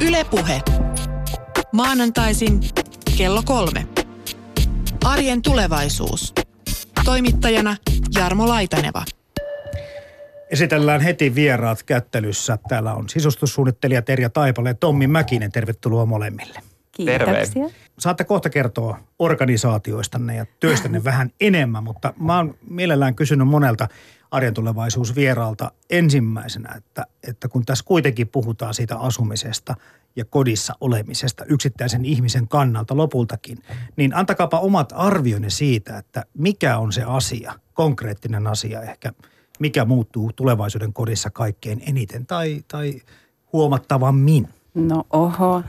Ylepuhe. Maanantaisin kello kolme. Arjen tulevaisuus. Toimittajana Jarmo Laitaneva. Esitellään heti vieraat kättelyssä. Täällä on sisustussuunnittelija Terja Taipale ja Tommi Mäkinen. Tervetuloa molemmille. Kiitoksia. Saatte kohta kertoa organisaatioistanne ja työstänne vähän enemmän, mutta mä oon mielellään kysynyt monelta arjen tulevaisuusvieraalta ensimmäisenä, että, että kun tässä kuitenkin puhutaan siitä asumisesta ja kodissa olemisesta yksittäisen ihmisen kannalta lopultakin, niin antakaapa omat arvionne siitä, että mikä on se asia, konkreettinen asia ehkä, mikä muuttuu tulevaisuuden kodissa kaikkein eniten tai, tai huomattavammin. No oho,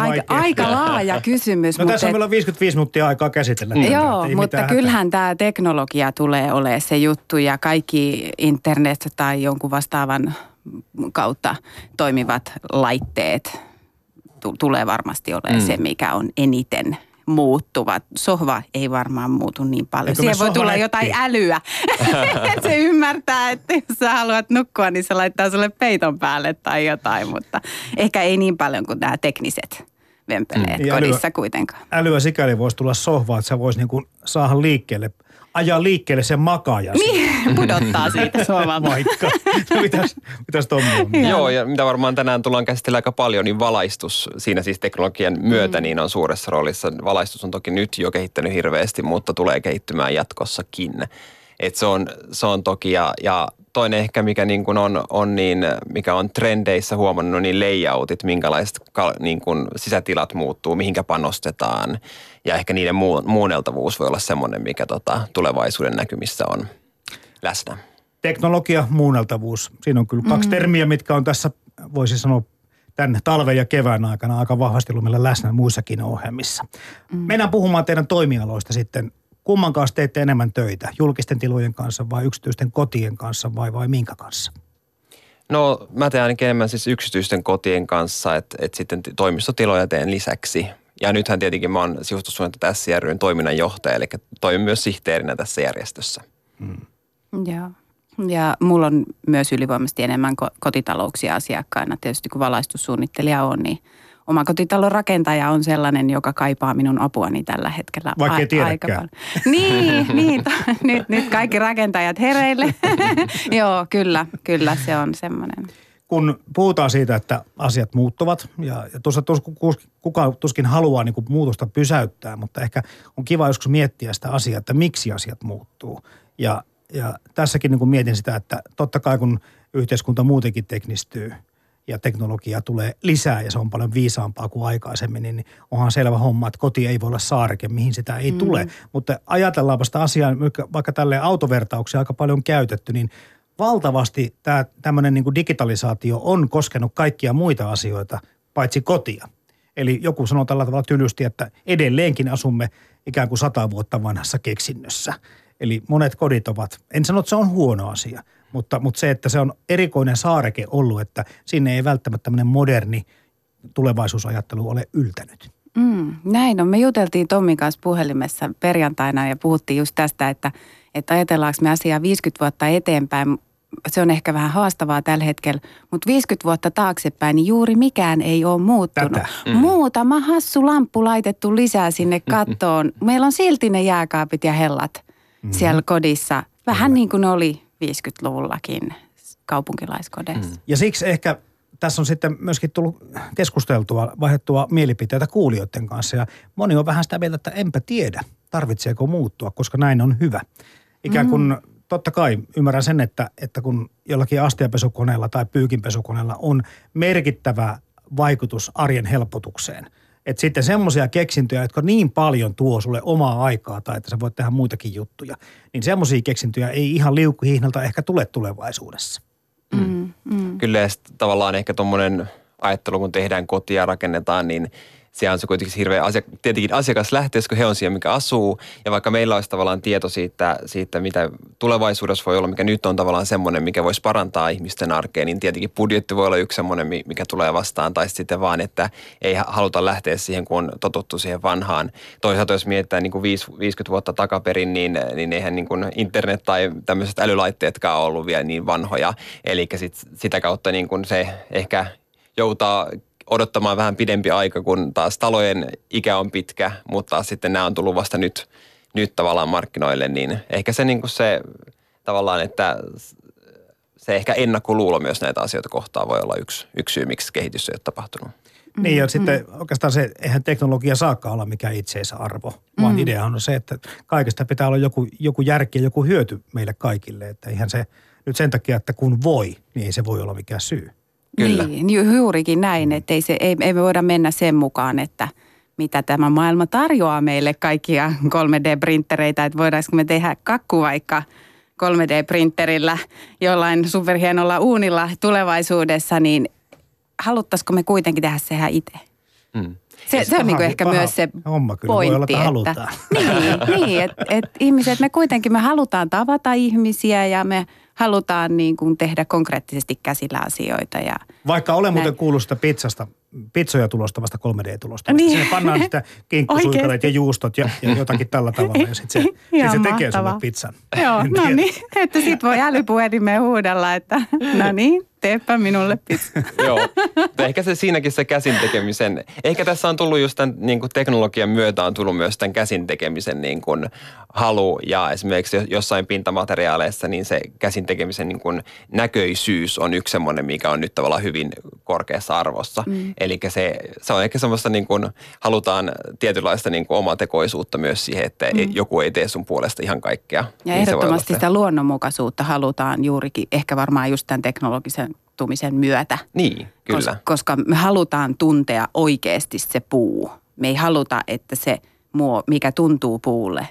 aika, aika laaja kysymys. No tässä on meillä 55 minuuttia aikaa käsitellä. Tätä, joo, mutta kyllähän tämä teknologia tulee olemaan se juttu ja kaikki internet tai jonkun vastaavan kautta toimivat laitteet tulee varmasti olemaan mm. se, mikä on eniten – muuttuvat. Sohva ei varmaan muutu niin paljon. Eikö Siihen voi tulla jotain älyä. se ymmärtää, että jos sä haluat nukkua, niin se laittaa sulle peiton päälle tai jotain, mutta ehkä ei niin paljon kuin nämä tekniset vempeleet mm. kodissa älyä, kuitenkaan. Älyä sikäli voisi tulla sohvaa, että sä voisi niinku saada liikkeelle ajaa liikkeelle sen makaajan. Niin, pudottaa siitä sohvalta. Vaikka. No, mitäs, mitäs Tommi Joo, ja mitä varmaan tänään tullaan käsitellä aika paljon, niin valaistus siinä siis teknologian myötä mm. niin on suuressa roolissa. Valaistus on toki nyt jo kehittänyt hirveästi, mutta tulee kehittymään jatkossakin. Et se, on, se on toki, ja, ja toinen ehkä, mikä niin kuin on, on niin, mikä on trendeissä huomannut, niin layoutit, minkälaiset niin kuin sisätilat muuttuu, mihinkä panostetaan. Ja ehkä niiden muu, muunneltavuus voi olla semmoinen, mikä tota, tulevaisuuden näkymissä on läsnä. Teknologia, muunneltavuus. Siinä on kyllä kaksi mm. termiä, mitkä on tässä, voisi sanoa, tänne talven ja kevään aikana aika vahvasti ollut meillä läsnä muissakin ohjelmissa. Mm. Mennään puhumaan teidän toimialoista sitten kumman kanssa teette enemmän töitä? Julkisten tilojen kanssa vai yksityisten kotien kanssa vai, vai minkä kanssa? No mä teen ainakin enemmän siis yksityisten kotien kanssa, että et sitten toimistotiloja teen lisäksi. Ja nythän tietenkin mä oon sivustussuunnitelma SCRYn toiminnanjohtaja, eli toimin myös sihteerinä tässä järjestössä. Hmm. Joo. Ja mulla on myös ylivoimaisesti enemmän kotitalouksia asiakkaina. Tietysti kun valaistussuunnittelija on, niin – omakotitalon rakentaja on sellainen, joka kaipaa minun apuani tällä hetkellä Vaikka ei a- aika paljon. Niin, niin to, nyt, nyt kaikki rakentajat hereille. Joo, kyllä, kyllä se on semmoinen. Kun puhutaan siitä, että asiat muuttuvat ja, ja tuossa kuka tuskin haluaa niin kuin muutosta pysäyttää, mutta ehkä on kiva joskus miettiä sitä asiaa, että miksi asiat muuttuu. Ja, ja tässäkin niin kuin mietin sitä, että totta kai kun yhteiskunta muutenkin teknistyy – ja teknologia tulee lisää ja se on paljon viisaampaa kuin aikaisemmin, niin onhan selvä homma, että koti ei voi olla saareke, mihin sitä ei mm. tule. Mutta ajatellaanpa sitä asiaa, vaikka tälle autovertauksia aika paljon käytetty, niin valtavasti tämä tämmöinen niin digitalisaatio on koskenut kaikkia muita asioita, paitsi kotia. Eli joku sanoo tällä tavalla tylysti, että edelleenkin asumme ikään kuin sata vuotta vanhassa keksinnössä. Eli monet kodit ovat, en sano, että se on huono asia, mutta, mutta se, että se on erikoinen saareke ollut, että sinne ei välttämättä tämmöinen moderni tulevaisuusajattelu ole yltänyt. Mm, näin on. Me juteltiin Tommin kanssa puhelimessa perjantaina ja puhuttiin just tästä, että, että ajatellaanko me asiaa 50 vuotta eteenpäin. Se on ehkä vähän haastavaa tällä hetkellä, mutta 50 vuotta taaksepäin niin juuri mikään ei ole muuttunut. Tätä. Mm. Muutama hassu lamppu laitettu lisää sinne kattoon. Meillä on silti ne jääkaapit ja hellat mm-hmm. siellä kodissa. Vähän Kyllä. niin kuin oli 50-luvullakin kaupunkilaiskodeissa. Mm. Ja siksi ehkä tässä on sitten myöskin tullut keskusteltua, vaihdettua mielipiteitä kuulijoiden kanssa. Ja moni on vähän sitä mieltä, että enpä tiedä, tarvitseeko muuttua, koska näin on hyvä. Ikään kuin mm. totta kai ymmärrän sen, että, että kun jollakin astiapesukoneella tai pyykinpesukoneella on merkittävä vaikutus arjen helpotukseen – että sitten semmoisia keksintöjä, jotka niin paljon tuo sulle omaa aikaa tai että sä voit tehdä muitakin juttuja, niin semmoisia keksintöjä ei ihan liukkuhihnalta ehkä tule tulevaisuudessa. Mm, mm. Kyllä ja tavallaan ehkä tuommoinen ajattelu, kun tehdään kotia rakennetaan, niin – se on se kuitenkin hirveä asia, tietenkin asiakaslähteys, kun he on siellä, mikä asuu. Ja vaikka meillä olisi tavallaan tieto siitä, siitä, mitä tulevaisuudessa voi olla, mikä nyt on tavallaan semmoinen, mikä voisi parantaa ihmisten arkea, niin tietenkin budjetti voi olla yksi semmoinen, mikä tulee vastaan. Tai sitten vaan, että ei haluta lähteä siihen, kun on totuttu siihen vanhaan. Toisaalta jos mietitään niin kuin 50 vuotta takaperin, niin, niin eihän niin kuin internet tai tämmöiset älylaitteetkaan ollut vielä niin vanhoja. Eli sit, sitä kautta niin kuin se ehkä joutaa odottamaan vähän pidempi aika, kun taas talojen ikä on pitkä, mutta sitten nämä on tullut vasta nyt, nyt tavallaan markkinoille, niin ehkä se, niin kuin se tavallaan, että se ehkä ennakkoluulo myös näitä asioita kohtaan voi olla yksi, yksi syy, miksi kehitys ei ole tapahtunut. Mm, niin ja mm. sitten oikeastaan se, eihän teknologia saakaan olla mikään itseisarvo, vaan mm. idea on se, että kaikesta pitää olla joku, joku järki ja joku hyöty meille kaikille. Että eihän se nyt sen takia, että kun voi, niin ei se voi olla mikään syy. Kyllä. Niin, juurikin näin, että ei, se, ei, ei me voida mennä sen mukaan, että mitä tämä maailma tarjoaa meille kaikkia 3D-printtereitä, että voidaanko me tehdä kakku vaikka 3D-printerillä jollain superhienolla uunilla tulevaisuudessa, niin haluttaisiko me kuitenkin tehdä se ihan itse? Mm. Se, se on niin ehkä paha, myös se homma kyllä pointti. Voi olla, että, halutaan. Niin, niin että et ihmiset, me kuitenkin me halutaan tavata ihmisiä ja me halutaan niin kuin tehdä konkreettisesti käsillä asioita. Ja Vaikka olen muuten kuullut sitä pizzasta, pizzoja tulostavasta 3D-tulosta. Niin. Sinne pannaan sitä kinkkusuikaleet ja juustot ja, ja jotakin tällä tavalla ja sitten se, sit se tekee sulle pizzan. Joo, no niin, että sit voi älypuhelimeen huudella, että no niin, teepä minulle pizza. Joo, mutta ehkä se siinäkin se käsin tekemisen, ehkä tässä on tullut just tämän niin kuin teknologian myötä on tullut myös tämän käsin tekemisen niin kuin halu ja esimerkiksi jossain pintamateriaaleissa niin se käsin tekemisen niin kuin näköisyys on yksi semmoinen, mikä on nyt tavallaan hyvin korkeassa arvossa. Mm. Eli se, se on ehkä semmoista niin kuin, halutaan tietynlaista niin kuin omatekoisuutta myös siihen, että mm. joku ei tee sun puolesta ihan kaikkea. Ja niin ehdottomasti sitä luonnonmukaisuutta halutaan juurikin ehkä varmaan just tämän teknologisen muuttumisen myötä. Niin, kyllä. Koska, koska me halutaan tuntea oikeasti se puu. Me ei haluta, että se muo, mikä tuntuu puulle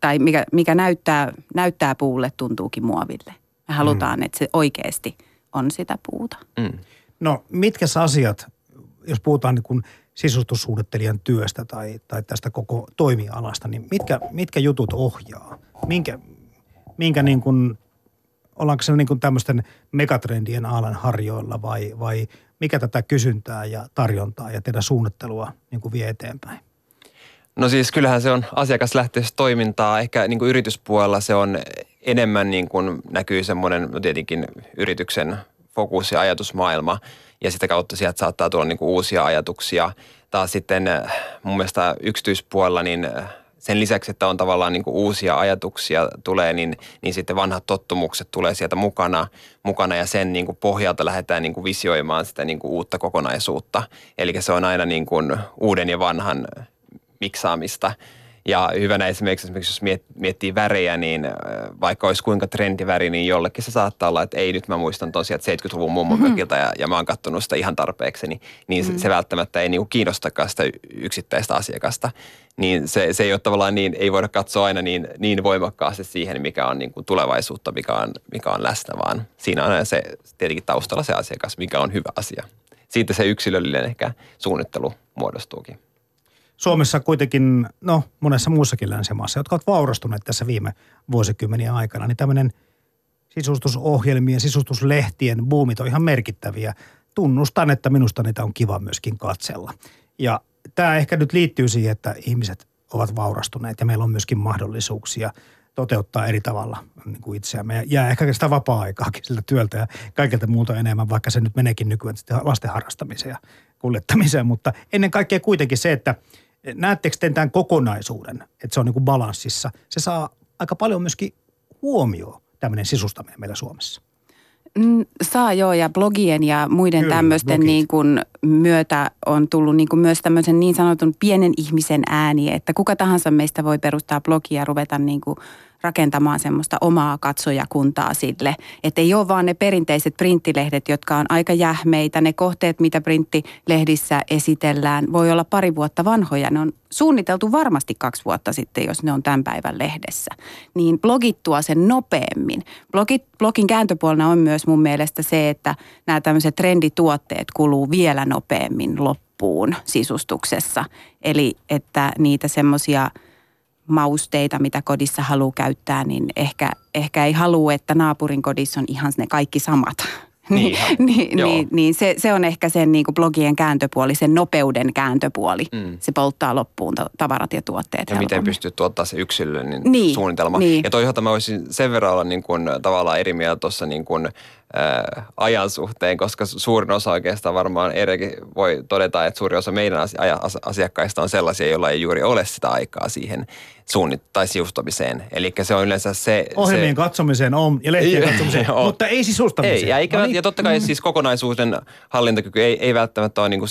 tai mikä, mikä näyttää, näyttää puulle, tuntuukin muoville. Me halutaan, mm. että se oikeasti on sitä puuta. Mm. No mitkä asiat, jos puhutaan niin kuin sisustussuunnittelijan työstä tai, tai tästä koko toimialasta, niin mitkä, mitkä jutut ohjaa? Minkä, minkä niin kuin ollaanko se niin kuin tämmöisten megatrendien alan harjoilla vai, vai mikä tätä kysyntää ja tarjontaa ja teidän suunnittelua niin kuin vie eteenpäin? No siis kyllähän se on asiakaslähtöistä toimintaa. Ehkä niin kuin yrityspuolella se on enemmän niin kuin näkyy semmoinen no tietenkin yrityksen fokus ja ajatusmaailma ja sitä kautta sieltä saattaa tulla niin kuin uusia ajatuksia. Taas sitten mun mielestä yksityispuolella niin sen lisäksi, että on tavallaan niin uusia ajatuksia tulee, niin, niin sitten vanhat tottumukset tulee sieltä mukana, mukana ja sen niin pohjalta lähdetään niin visioimaan sitä niin uutta kokonaisuutta. Eli se on aina niin uuden ja vanhan miksaamista. Ja hyvänä esimerkiksi, esimerkiksi jos miettii värejä, niin vaikka olisi kuinka trendiväri, niin jollekin se saattaa olla, että ei nyt mä muistan tosiaan 70-luvun mummon mm-hmm. mökiltä ja, ja mä oon kattonut sitä ihan tarpeeksi, niin, niin mm-hmm. se, se välttämättä ei niinku kiinnostakaan sitä yksittäistä asiakasta. Niin se, se ei ole tavallaan niin, ei voida katsoa aina niin, niin voimakkaasti siihen, mikä on niin kuin tulevaisuutta, mikä on, mikä on läsnä, vaan siinä on aina se tietenkin taustalla se asiakas, mikä on hyvä asia. Siitä se yksilöllinen ehkä suunnittelu muodostuukin. Suomessa kuitenkin, no monessa muussakin länsimaassa, jotka ovat vaurastuneet tässä viime vuosikymmenien aikana, niin tämmöinen sisustusohjelmien, sisustuslehtien buumit on ihan merkittäviä. Tunnustan, että minusta niitä on kiva myöskin katsella. Ja tämä ehkä nyt liittyy siihen, että ihmiset ovat vaurastuneet ja meillä on myöskin mahdollisuuksia toteuttaa eri tavalla niin kuin itseämme. Ja jää ehkä sitä vapaa-aikaakin sillä työltä ja kaikilta muuta enemmän, vaikka se nyt meneekin nykyään lasten harrastamiseen ja kuljettamiseen. Mutta ennen kaikkea kuitenkin se, että – näettekö te tämän kokonaisuuden, että se on niin kuin balanssissa? Se saa aika paljon myöskin huomioon tämmöinen sisustaminen meillä Suomessa. Mm, saa joo, ja blogien ja muiden Kyllä, tämmöisten niin kuin myötä on tullut niin kuin myös tämmöisen niin sanotun pienen ihmisen ääni, että kuka tahansa meistä voi perustaa blogia ja ruveta niin kuin rakentamaan semmoista omaa katsojakuntaa sille. Että ei ole vaan ne perinteiset printtilehdet, jotka on aika jähmeitä. Ne kohteet, mitä printtilehdissä esitellään, voi olla pari vuotta vanhoja. Ne on suunniteltu varmasti kaksi vuotta sitten, jos ne on tämän päivän lehdessä. Niin blogit tuo sen nopeammin. Blogit, blogin kääntöpuolena on myös mun mielestä se, että nämä tämmöiset trendituotteet kuluu vielä nopeammin loppuun sisustuksessa. Eli että niitä semmoisia – mausteita, mitä kodissa haluaa käyttää, niin ehkä, ehkä ei halua, että naapurin kodissa on ihan ne kaikki samat. Niin, niin, niin, niin se, se on ehkä sen niin kuin blogien kääntöpuoli, sen nopeuden kääntöpuoli. Mm. Se polttaa loppuun tavarat ja tuotteet. Ja helpommin. miten pystyy tuottaa se yksilöllinen niin, suunnitelma. Niin. Ja toisaalta mä voisin sen verran olla niin kuin, tavallaan eri mieltä tuossa niin kuin, ajan suhteen, koska suurin osa oikeastaan varmaan Erikin voi todeta, että suuri osa meidän asiakkaista on sellaisia, joilla ei juuri ole sitä aikaa siihen suunnit- tai sisustamiseen. Eli se on yleensä se... Ohjelmien se, katsomiseen on ja lehtien katsomiseen, mutta ei sisustamiseen. Ei, ja, eikä, no niin. ja totta kai mm. siis kokonaisuuden hallintakyky ei, ei välttämättä ole niin kuin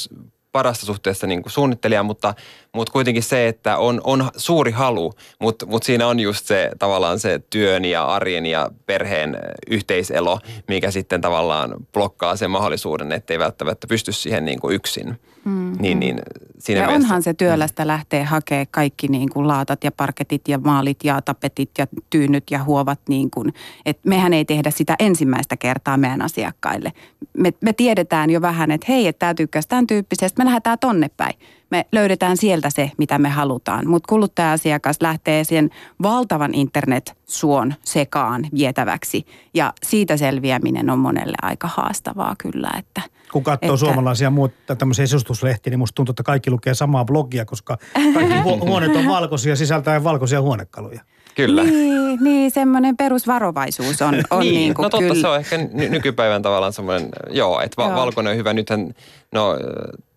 parasta suhteessa niin kuin suunnittelija, mutta, mutta kuitenkin se, että on, on suuri halu, mutta, mutta siinä on just se tavallaan se työn ja arjen ja perheen yhteiselo, mikä sitten tavallaan blokkaa sen mahdollisuuden, että ei välttämättä pysty siihen niin kuin yksin. Mm, niin, niin, siinä ja mielessä, onhan se työlästä lähtee hakemaan kaikki niin kuin laatat ja parketit ja maalit ja tapetit ja tyynyt ja huovat. Niin kuin, että mehän ei tehdä sitä ensimmäistä kertaa meidän asiakkaille. Me, me tiedetään jo vähän, että hei, että tämä tykkäisi tämän tyyppisestä, me lähdetään tonne päin me löydetään sieltä se, mitä me halutaan. Mutta kuluttaja-asiakas lähtee sen valtavan internet-suon sekaan vietäväksi ja siitä selviäminen on monelle aika haastavaa kyllä. Että, Kun katsoo että, suomalaisia muuta tämmöisiä sisustuslehtiä, niin musta tuntuu, että kaikki lukee samaa blogia, koska kaikki huoneet on valkoisia, sisältäen valkoisia huonekaluja. Kyllä. Niin, niin semmoinen perusvarovaisuus on, on niin, niin kuin No totta, kyllä. se on ehkä ny- nykypäivän tavallaan semmoinen, joo, että va- joo. valkoinen on hyvä. Nythän, no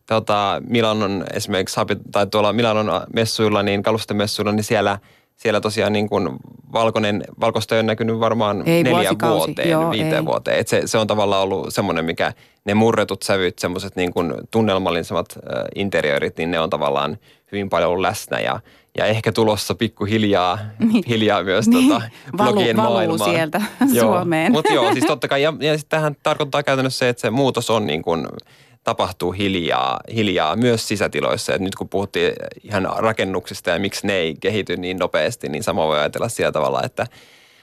tota, Milanon esimerkiksi, tai tuolla Milanon messuilla, niin kalustemessuilla, niin siellä, siellä tosiaan niin kuin valkoinen, valkoista on näkynyt varmaan ei, neljä vuoteen, Joo, viiteen ei. vuoteen. Et se, se on tavallaan ollut semmoinen, mikä ne murretut sävyt, semmoiset niin kuin tunnelmallisemmat äh, interiörit, niin ne on tavallaan hyvin paljon ollut läsnä ja, ja ehkä tulossa pikkuhiljaa niin. hiljaa myös niin. tota, blogien Valu, maailmaan. sieltä joo. Suomeen. Mutta joo, siis totta kai. Ja, ja sitten tähän tarkoittaa käytännössä se, että se muutos on niin kuin tapahtuu hiljaa, hiljaa myös sisätiloissa. Et nyt kun puhuttiin ihan rakennuksista ja miksi ne ei kehity niin nopeasti, niin sama voi ajatella sillä tavalla, että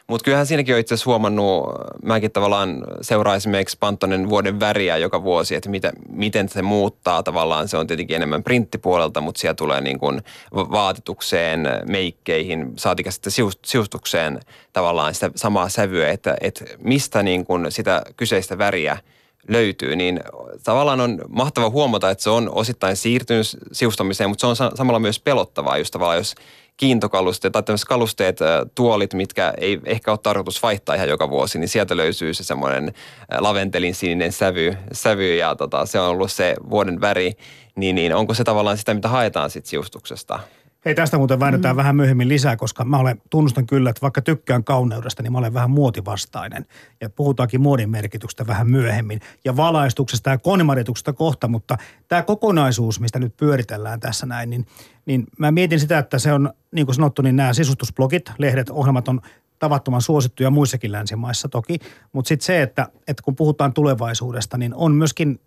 mutta kyllähän siinäkin on itse asiassa huomannut, mäkin tavallaan seuraan esimerkiksi Pantonen vuoden väriä joka vuosi, että mitä, miten se muuttaa tavallaan. Se on tietenkin enemmän printtipuolelta, mutta siellä tulee niin kuin vaatetukseen, meikkeihin, saatikä sitten siustukseen tavallaan sitä samaa sävyä, että, että mistä niin kuin sitä kyseistä väriä – löytyy, niin tavallaan on mahtava huomata, että se on osittain siirtynyt siustamiseen, mutta se on samalla myös pelottavaa just tavallaan, jos kiintokalusteet tai tämmöiset kalusteet, tuolit, mitkä ei ehkä ole tarkoitus vaihtaa ihan joka vuosi, niin sieltä löytyy se semmoinen laventelin sininen sävy, sävy ja tota, se on ollut se vuoden väri, niin, niin onko se tavallaan sitä, mitä haetaan sitten siustuksesta? Hei, tästä muuten väännetään mm. vähän myöhemmin lisää, koska mä olen, tunnustan kyllä, että vaikka tykkään kauneudesta, niin mä olen vähän muotivastainen. Ja puhutaankin muodin merkityksestä vähän myöhemmin. Ja valaistuksesta ja konmarituksesta kohta, mutta tämä kokonaisuus, mistä nyt pyöritellään tässä näin, niin, niin mä mietin sitä, että se on, niin kuin sanottu, niin nämä sisustusblogit, lehdet, ohjelmat on tavattoman suosittuja muissakin länsimaissa toki. Mutta sitten se, että, että kun puhutaan tulevaisuudesta, niin on myöskin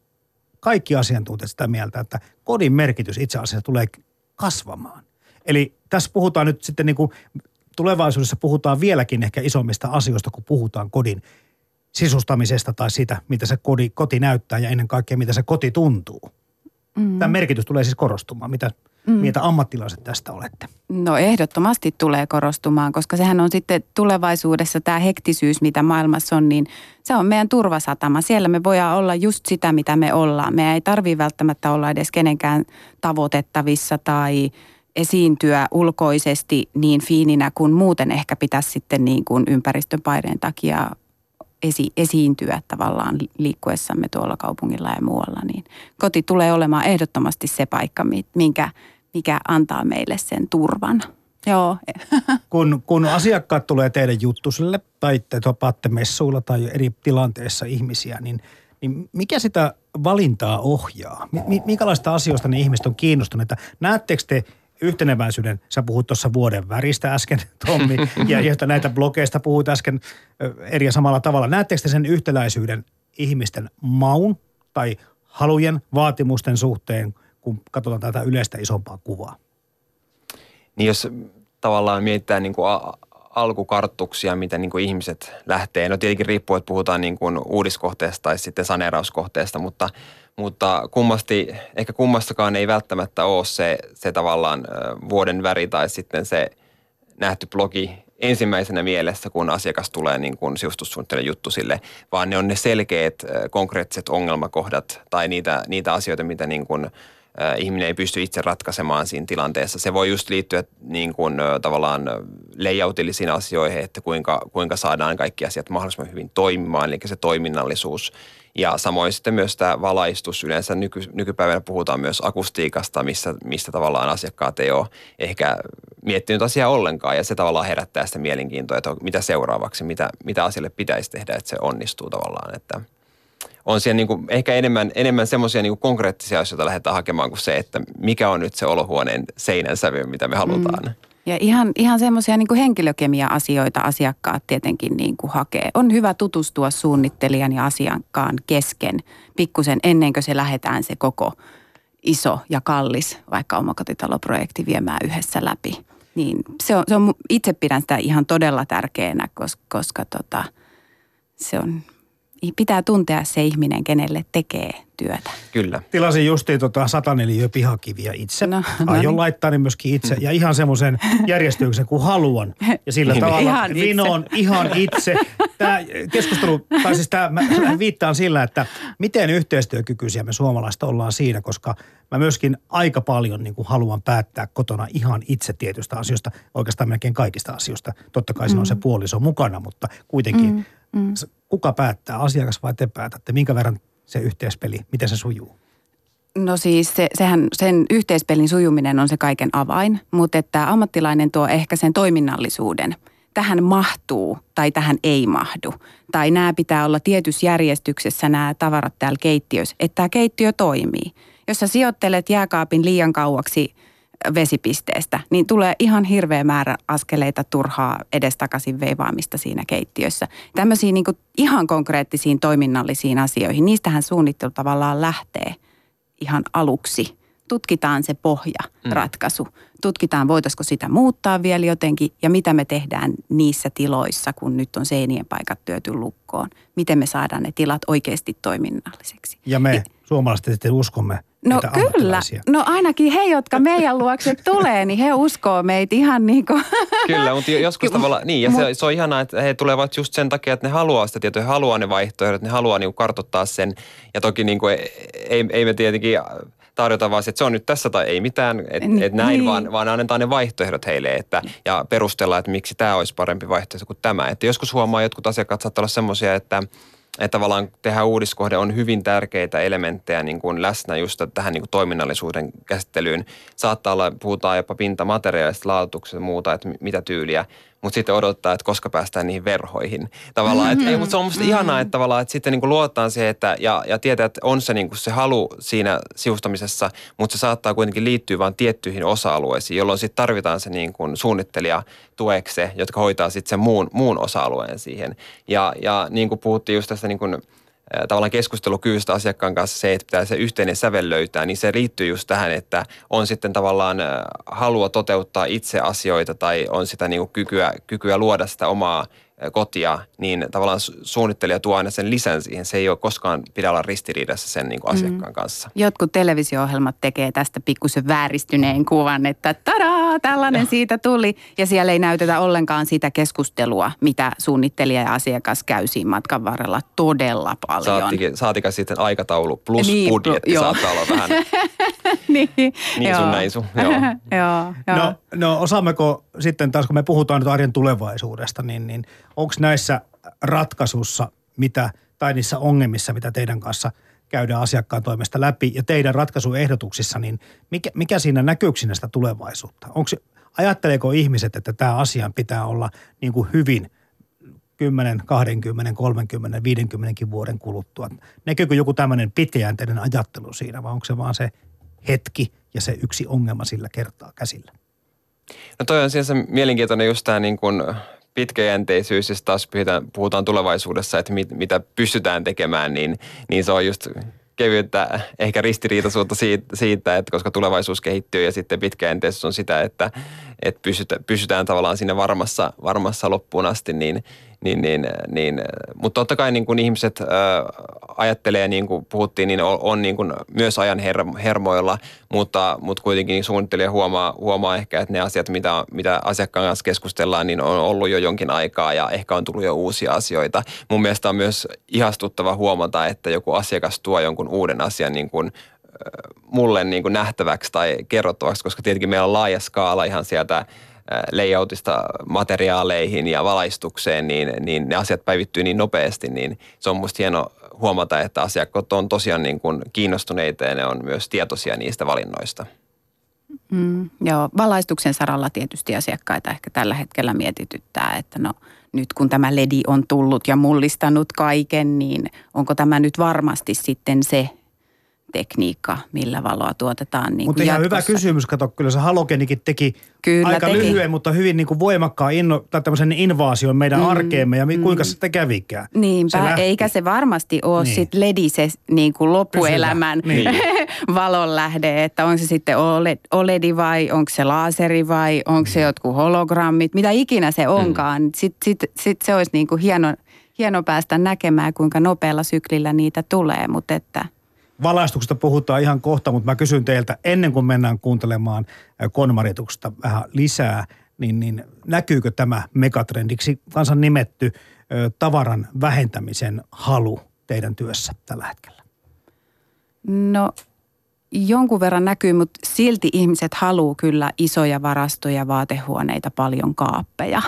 kaikki asiantuntijat sitä mieltä, että kodin merkitys itse asiassa tulee kasvamaan. Eli tässä puhutaan nyt sitten niin kuin, tulevaisuudessa puhutaan vieläkin ehkä isommista asioista, kun puhutaan kodin sisustamisesta tai sitä, mitä se koti, koti näyttää ja ennen kaikkea, mitä se koti tuntuu. Mm. Tämä merkitys tulee siis korostumaan. Mitä mm. mieltä ammattilaiset tästä olette? No ehdottomasti tulee korostumaan, koska sehän on sitten tulevaisuudessa tämä hektisyys, mitä maailmassa on, niin se on meidän turvasatama. Siellä me voidaan olla just sitä, mitä me ollaan. Me ei tarvitse välttämättä olla edes kenenkään tavoitettavissa tai – esiintyä ulkoisesti niin fiininä kuin muuten ehkä pitäisi sitten niin kuin ympäristön paineen takia esi- esiintyä tavallaan liikkuessamme tuolla kaupungilla ja muualla, niin koti tulee olemaan ehdottomasti se paikka, minkä, mikä antaa meille sen turvan. Joo. Kun, kun asiakkaat tulee teidän juttusille tai te tapaatte messuilla tai eri tilanteissa ihmisiä, niin, niin mikä sitä valintaa ohjaa? Minkälaista asioista ne ihmiset on kiinnostuneita? Näettekö te – yhteneväisyyden. Sä puhut tuossa vuoden väristä äsken, Tommi, ja, ja näitä blogeista puhuit äsken eri ja samalla tavalla. Näettekö sen yhtäläisyyden ihmisten maun tai halujen, vaatimusten suhteen, kun katsotaan tätä yleistä isompaa kuvaa? Niin jos tavallaan mietitään niin kuin a- alkukarttuksia, mitä niin kuin ihmiset lähtee. No tietenkin riippuu, että puhutaan niin kuin uudiskohteesta tai sitten saneerauskohteesta, mutta – mutta kummasti, ehkä kummastakaan ei välttämättä ole se, se tavallaan vuoden väri tai sitten se nähty blogi ensimmäisenä mielessä, kun asiakas tulee niin kuin siustussuunnittelijan juttu sille, vaan ne on ne selkeät konkreettiset ongelmakohdat tai niitä, niitä asioita, mitä niin kuin ihminen ei pysty itse ratkaisemaan siinä tilanteessa. Se voi just liittyä niin kuin, tavallaan layoutillisiin asioihin, että kuinka, kuinka saadaan kaikki asiat mahdollisimman hyvin toimimaan, eli se toiminnallisuus. Ja samoin sitten myös tämä valaistus. Yleensä nyky, nykypäivänä puhutaan myös akustiikasta, missä, mistä tavallaan asiakkaat ei ole ehkä miettinyt asiaa ollenkaan. Ja se tavallaan herättää sitä mielenkiintoa, että mitä seuraavaksi, mitä, mitä asialle pitäisi tehdä, että se onnistuu tavallaan. Että – on siellä niin kuin ehkä enemmän, enemmän semmoisia niin konkreettisia asioita lähdetään hakemaan kuin se, että mikä on nyt se olohuoneen seinän sävy, mitä me halutaan. Mm. Ja ihan, ihan semmoisia niin henkilökemia-asioita asiakkaat tietenkin niin kuin hakee. On hyvä tutustua suunnittelijan ja asiakkaan kesken pikkusen ennen kuin se lähdetään se koko iso ja kallis vaikka omakotitaloprojekti viemään yhdessä läpi. Niin se on, se on, itse pidän sitä ihan todella tärkeänä, koska, koska tota, se on pitää tuntea se ihminen, kenelle tekee työtä. Kyllä. Tilasin justiin tota 104 pihakiviä itse. No, no Aion niin. laittaa ne myöskin itse. Ja ihan semmoisen järjestyksen kuin haluan. Ja sillä niin. tavalla ihan vinoon ihan itse. Tämä keskustelu, tai siis tämä, mä viittaan sillä, että miten yhteistyökykyisiä me suomalaiset ollaan siinä, koska mä myöskin aika paljon niin kuin haluan päättää kotona ihan itse tietystä asioista, oikeastaan melkein kaikista asioista. Totta kai siinä on se mm. puoliso mukana, mutta kuitenkin mm Mm. Kuka päättää, asiakas vai te päätätte? Minkä verran se yhteispeli, miten se sujuu? No siis se, sehän, sen yhteispelin sujuminen on se kaiken avain, mutta että ammattilainen tuo ehkä sen toiminnallisuuden. Tähän mahtuu tai tähän ei mahdu. Tai nämä pitää olla tietyssä järjestyksessä nämä tavarat täällä keittiössä, että tämä keittiö toimii. Jos sä sijoittelet jääkaapin liian kauaksi vesipisteestä, niin tulee ihan hirveä määrä askeleita turhaa edestakaisin veivaamista siinä keittiössä. Tämmöisiin niin ihan konkreettisiin toiminnallisiin asioihin, niistähän suunnittelu tavallaan lähtee ihan aluksi. Tutkitaan se pohjaratkaisu. Mm. Tutkitaan, voitaisiko sitä muuttaa vielä jotenkin ja mitä me tehdään niissä tiloissa, kun nyt on seinien paikat työty lukkoon. Miten me saadaan ne tilat oikeasti toiminnalliseksi. Ja me suomalaiset sitten uskomme – No kyllä. No ainakin he, jotka meidän luokse tulee, niin he uskoo meitä ihan niin kuin. Kyllä, mutta joskus tavallaan, niin ja se, se on ihanaa, että he tulevat just sen takia, että ne haluaa sitä tietoa, he haluaa ne vaihtoehdot, ne haluaa niin kartottaa sen. Ja toki niin kuin, ei, ei me tietenkin tarjota vaan, että se on nyt tässä tai ei mitään, että et näin, niin. vaan, vaan annetaan ne vaihtoehdot heille että, ja perustellaan, että miksi tämä olisi parempi vaihtoehto kuin tämä. Että joskus huomaa, että jotkut asiakkaat saattaa olla semmoisia, että – että tavallaan tehdä uudiskohde on hyvin tärkeitä elementtejä niin kuin läsnä just tähän niin kuin toiminnallisuuden käsittelyyn. Saattaa olla, puhutaan jopa pintamateriaalista, laatuksesta ja muuta, että mitä tyyliä mutta sitten odottaa, että koska päästään niihin verhoihin. Tavallaan, mm-hmm. et, ei, mutta se on musta mm-hmm. ihanaa, että tavallaan, että sitten niin kuin luotetaan siihen, että, ja, ja tietää, että on se, niin kuin se halu siinä sivustamisessa, mutta se saattaa kuitenkin liittyä vain tiettyihin osa-alueisiin, jolloin sitten tarvitaan se niin kuin suunnittelija tuekse, jotka hoitaa sitten sen muun, muun osa-alueen siihen. Ja, ja niin kuin puhuttiin just tästä niin kuin – tavallaan keskustelukyvystä asiakkaan kanssa se, että pitää se yhteinen sävel löytää, niin se liittyy just tähän, että on sitten tavallaan halua toteuttaa itse asioita tai on sitä niin kuin kykyä, kykyä luoda sitä omaa kotia, niin tavallaan suunnittelija tuo aina sen lisän siihen. Se ei ole koskaan pidä olla ristiriidassa sen niin kuin mm. asiakkaan kanssa. Jotkut televisio-ohjelmat tekee tästä pikkusen vääristyneen kuvan, että tadaa, tällainen siitä tuli. Ja siellä ei näytetä ollenkaan sitä keskustelua, mitä suunnittelija ja asiakas käy siinä matkan varrella todella paljon. Saatikin, saatika sitten aikataulu plus niin, budjetti joo. saattaa olla vähän niin, niin sun näin sun. Joo. joo, joo. No, no osaammeko sitten taas, kun me puhutaan nyt arjen tulevaisuudesta, niin, niin – onko näissä ratkaisussa mitä, tai niissä ongelmissa, mitä teidän kanssa käydään asiakkaan toimesta läpi ja teidän ratkaisuehdotuksissa, niin mikä, mikä siinä näkyykö sitä tulevaisuutta? Onko, ajatteleeko ihmiset, että tämä asian pitää olla niin kuin hyvin 10, 20, 30, 50 vuoden kuluttua? Näkyykö joku tämmöinen pitkäjänteinen ajattelu siinä vai onko se vaan se hetki ja se yksi ongelma sillä kertaa käsillä? No toi on sinänsä mielenkiintoinen just tämä niin kuin pitkäjänteisyys, jos taas puhutaan, tulevaisuudessa, että mit, mitä pystytään tekemään, niin, niin se on just kevyyttä, ehkä ristiriitaisuutta siitä, siitä, että koska tulevaisuus kehittyy ja sitten pitkäjänteisyys on sitä, että, että pysytään, pysytään tavallaan siinä varmassa, varmassa loppuun asti, niin, niin, niin, niin, mutta totta kai niin kuin ihmiset ajattelee, niin kuin puhuttiin, niin on, on niin kuin myös ajan her, hermoilla, mutta, mutta kuitenkin suunnittelija huomaa, huomaa ehkä, että ne asiat, mitä, mitä asiakkaan kanssa keskustellaan, niin on ollut jo jonkin aikaa ja ehkä on tullut jo uusia asioita. Mun mielestä on myös ihastuttava huomata, että joku asiakas tuo jonkun uuden asian niin kuin mulle niin kuin nähtäväksi tai kerrottavaksi, koska tietenkin meillä on laaja skaala ihan sieltä layoutista materiaaleihin ja valaistukseen, niin, niin ne asiat päivittyy niin nopeasti, niin se on musta hieno huomata, että asiakkaat on tosiaan niin kuin kiinnostuneita ja ne on myös tietoisia niistä valinnoista. Mm, joo, valaistuksen saralla tietysti asiakkaita ehkä tällä hetkellä mietityttää, että no nyt kun tämä ledi on tullut ja mullistanut kaiken, niin onko tämä nyt varmasti sitten se tekniikka, millä valoa tuotetaan niin Mutta ihan hyvä kysymys, kato, kyllä se halogenikin teki kyllä aika teki. lyhyen, mutta hyvin niin kuin voimakkaan inno, tai tämmöisen invaasion meidän mm, arkeemme ja mm. kuinka se kävikään. Niinpä, se eikä se varmasti ole niin. sit ledi se niin kuin loppuelämän niin. valonlähde, että on se sitten OLEDi vai onko se laaseri vai onko se jotkut hologrammit, mitä ikinä se mm. onkaan. Mm. Sitten sit, sit se olisi niin kuin hieno, hieno päästä näkemään, kuinka nopealla syklillä niitä tulee, mutta että – valaistuksesta puhutaan ihan kohta, mutta mä kysyn teiltä ennen kuin mennään kuuntelemaan konmarituksesta vähän lisää, niin, niin näkyykö tämä megatrendiksi kansan nimetty tavaran vähentämisen halu teidän työssä tällä hetkellä? No jonkun verran näkyy, mutta silti ihmiset haluaa kyllä isoja varastoja, vaatehuoneita, paljon kaappeja.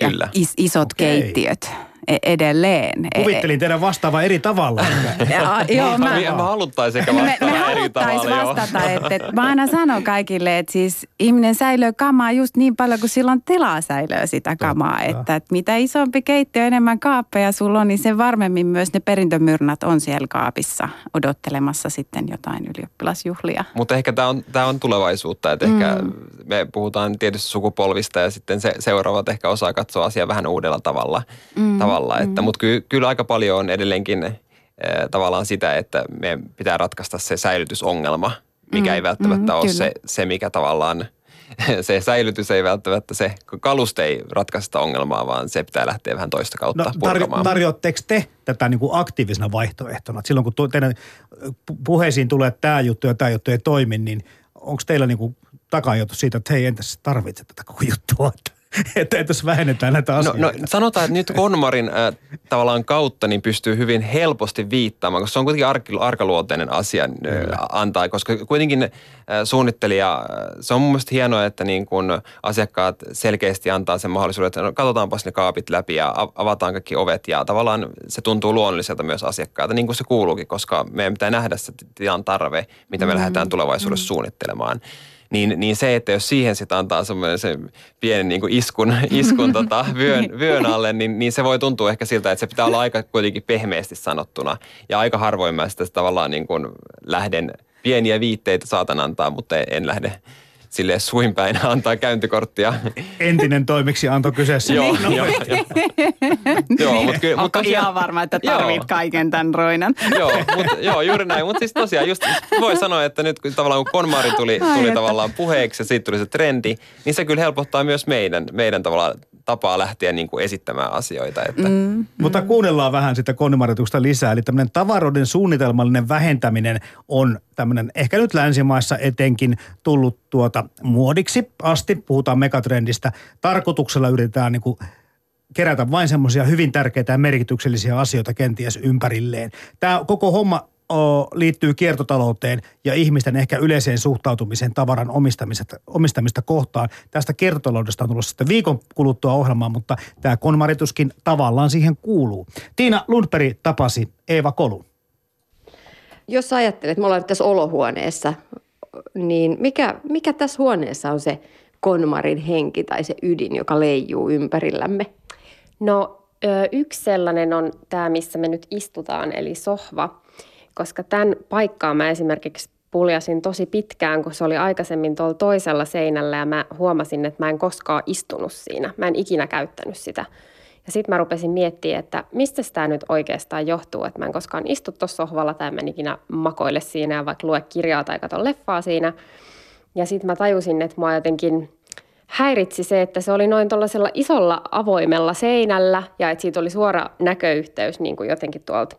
Kyllä. Ja is, isot okay. keittiöt. E- edelleen. E- Kuvittelin teidän vastaava eri tavalla. ja, joo, mä, me, me haluttais ehkä vastata me, me eri tavalla. vastata, että, että mä aina sanon kaikille, että siis ihminen säilöö kamaa just niin paljon kuin silloin tilaa säilöö sitä kamaa. Että, että mitä isompi keittiö, enemmän kaappeja sulla on, niin sen varmemmin myös ne perintömyrnät on siellä kaapissa odottelemassa sitten jotain ylioppilasjuhlia. Mutta ehkä tämä on, tää on tulevaisuutta, että mm. ehkä me puhutaan tietysti sukupolvista ja sitten se, seuraavat ehkä osaa katsoa asiaa vähän uudella tavalla. Mm. tavalla tavalla. Mm. Että, mutta ky, kyllä aika paljon on edelleenkin äh, tavallaan sitä, että meidän pitää ratkaista se säilytysongelma, mikä mm. ei välttämättä mm, ole se, se, mikä tavallaan se säilytys ei välttämättä, se kaluste ei ratkaista ongelmaa, vaan se pitää lähteä vähän toista kautta no, purkamaan. Tarjoatteko te tätä niin kuin aktiivisena vaihtoehtona? Että silloin kun teidän puheisiin tulee, että tämä juttu ja tämä juttu ei toimi, niin onko teillä niin kuin takajoitus siitä, että hei entäs tarvitset tätä koko juttua? että, jos vähennetään näitä asioita. No, no sanotaan, että nyt Konmarin äh, tavallaan kautta niin pystyy hyvin helposti viittaamaan, koska se on kuitenkin ark- arkaluonteinen asia äh, antaa, koska kuitenkin äh, suunnittelija, äh, se on mun mielestä hienoa, että niin kun asiakkaat selkeästi antaa sen mahdollisuuden, että no, katsotaanpas ne kaapit läpi ja avataan kaikki ovet ja tavallaan se tuntuu luonnolliselta myös asiakkailta, niin kuin se kuuluukin, koska meidän pitää nähdä se tilan tarve, mitä me mm-hmm. lähdetään tulevaisuudessa mm-hmm. suunnittelemaan niin, niin se, että jos siihen sitten antaa semmoinen se pienen niin kuin iskun, iskun tota, vyön, vyön alle, niin, niin se voi tuntua ehkä siltä, että se pitää olla aika kuitenkin pehmeästi sanottuna. Ja aika harvoin mä sitä tavallaan niin kuin lähden, pieniä viitteitä saatan antaa, mutta en lähde sille suinpäin antaa käyntikorttia. Entinen toimeksianto kyseessä. joo, joo, joo. joo mutta kyllä, ihan varma, että tarvit joo. kaiken tämän roinan? joo, mutta, joo, juuri näin. Mutta siis tosiaan just voi sanoa, että nyt kun tavallaan kun Konmari tuli, tuli Ai, tavallaan puheeksi ja siitä tuli se trendi, niin se kyllä helpottaa myös meidän, meidän tavallaan tapaa lähteä niin kuin esittämään asioita. Että. Mm, mm. Mutta kuunnellaan vähän sitä konnimarjoitusta lisää. Eli tämmöinen tavaroiden suunnitelmallinen vähentäminen on tämmöinen ehkä nyt länsimaissa etenkin tullut tuota muodiksi asti. Puhutaan megatrendistä. Tarkoituksella yritetään niin kuin kerätä vain semmoisia hyvin tärkeitä ja merkityksellisiä asioita kenties ympärilleen. Tämä koko homma liittyy kiertotalouteen ja ihmisten ehkä yleiseen suhtautumiseen tavaran omistamista, omistamista kohtaan. Tästä kiertotaloudesta on tullut sitten viikon kuluttua ohjelmaa, mutta tämä konmarituskin tavallaan siihen kuuluu. Tiina Lundberg tapasi Eeva Kolu. Jos ajattelet, että me ollaan tässä olohuoneessa, niin mikä, mikä tässä huoneessa on se konmarin henki tai se ydin, joka leijuu ympärillämme? No yksi sellainen on tämä, missä me nyt istutaan, eli sohva koska tämän paikkaa mä esimerkiksi puljasin tosi pitkään, kun se oli aikaisemmin tuolla toisella seinällä ja mä huomasin, että mä en koskaan istunut siinä. Mä en ikinä käyttänyt sitä. Ja sitten mä rupesin miettimään, että mistä tämä nyt oikeastaan johtuu, että mä en koskaan istu tuossa sohvalla tai mä en ikinä makoile siinä ja vaikka lue kirjaa tai katso leffaa siinä. Ja sitten mä tajusin, että mua jotenkin häiritsi se, että se oli noin tuollaisella isolla avoimella seinällä ja että siitä oli suora näköyhteys niin kuin jotenkin tuolta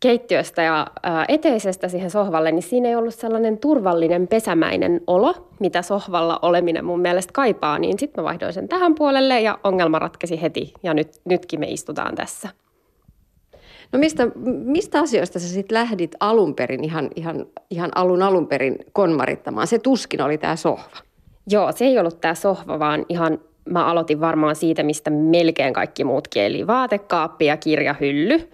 keittiöstä ja eteisestä siihen sohvalle, niin siinä ei ollut sellainen turvallinen pesämäinen olo, mitä sohvalla oleminen mun mielestä kaipaa, niin sitten mä vaihdoin sen tähän puolelle ja ongelma ratkesi heti ja nyt, nytkin me istutaan tässä. No mistä, mistä asioista sä sitten lähdit alun perin, ihan, ihan, ihan alun alun perin konmarittamaan? Se tuskin oli tämä sohva. Joo, se ei ollut tämä sohva, vaan ihan mä aloitin varmaan siitä, mistä melkein kaikki muutkin, eli vaatekaappi ja kirjahylly.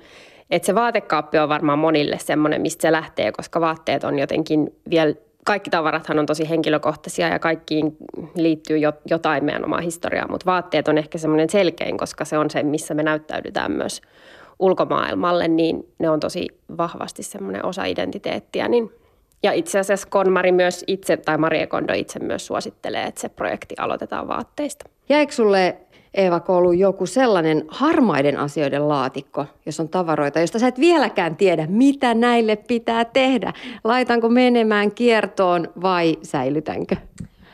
Et se vaatekaappi on varmaan monille semmoinen, mistä se lähtee, koska vaatteet on jotenkin vielä, kaikki tavarathan on tosi henkilökohtaisia ja kaikkiin liittyy jotain meidän omaa historiaa, mutta vaatteet on ehkä semmoinen selkein, koska se on se, missä me näyttäydytään myös ulkomaailmalle, niin ne on tosi vahvasti semmoinen osa identiteettiä, niin ja itse asiassa Konmari myös itse, tai Marie Kondo itse myös suosittelee, että se projekti aloitetaan vaatteista. Jäikö sulle Eeva Koulu joku sellainen harmaiden asioiden laatikko, jos on tavaroita, josta sä et vieläkään tiedä, mitä näille pitää tehdä? Laitanko menemään kiertoon vai säilytänkö?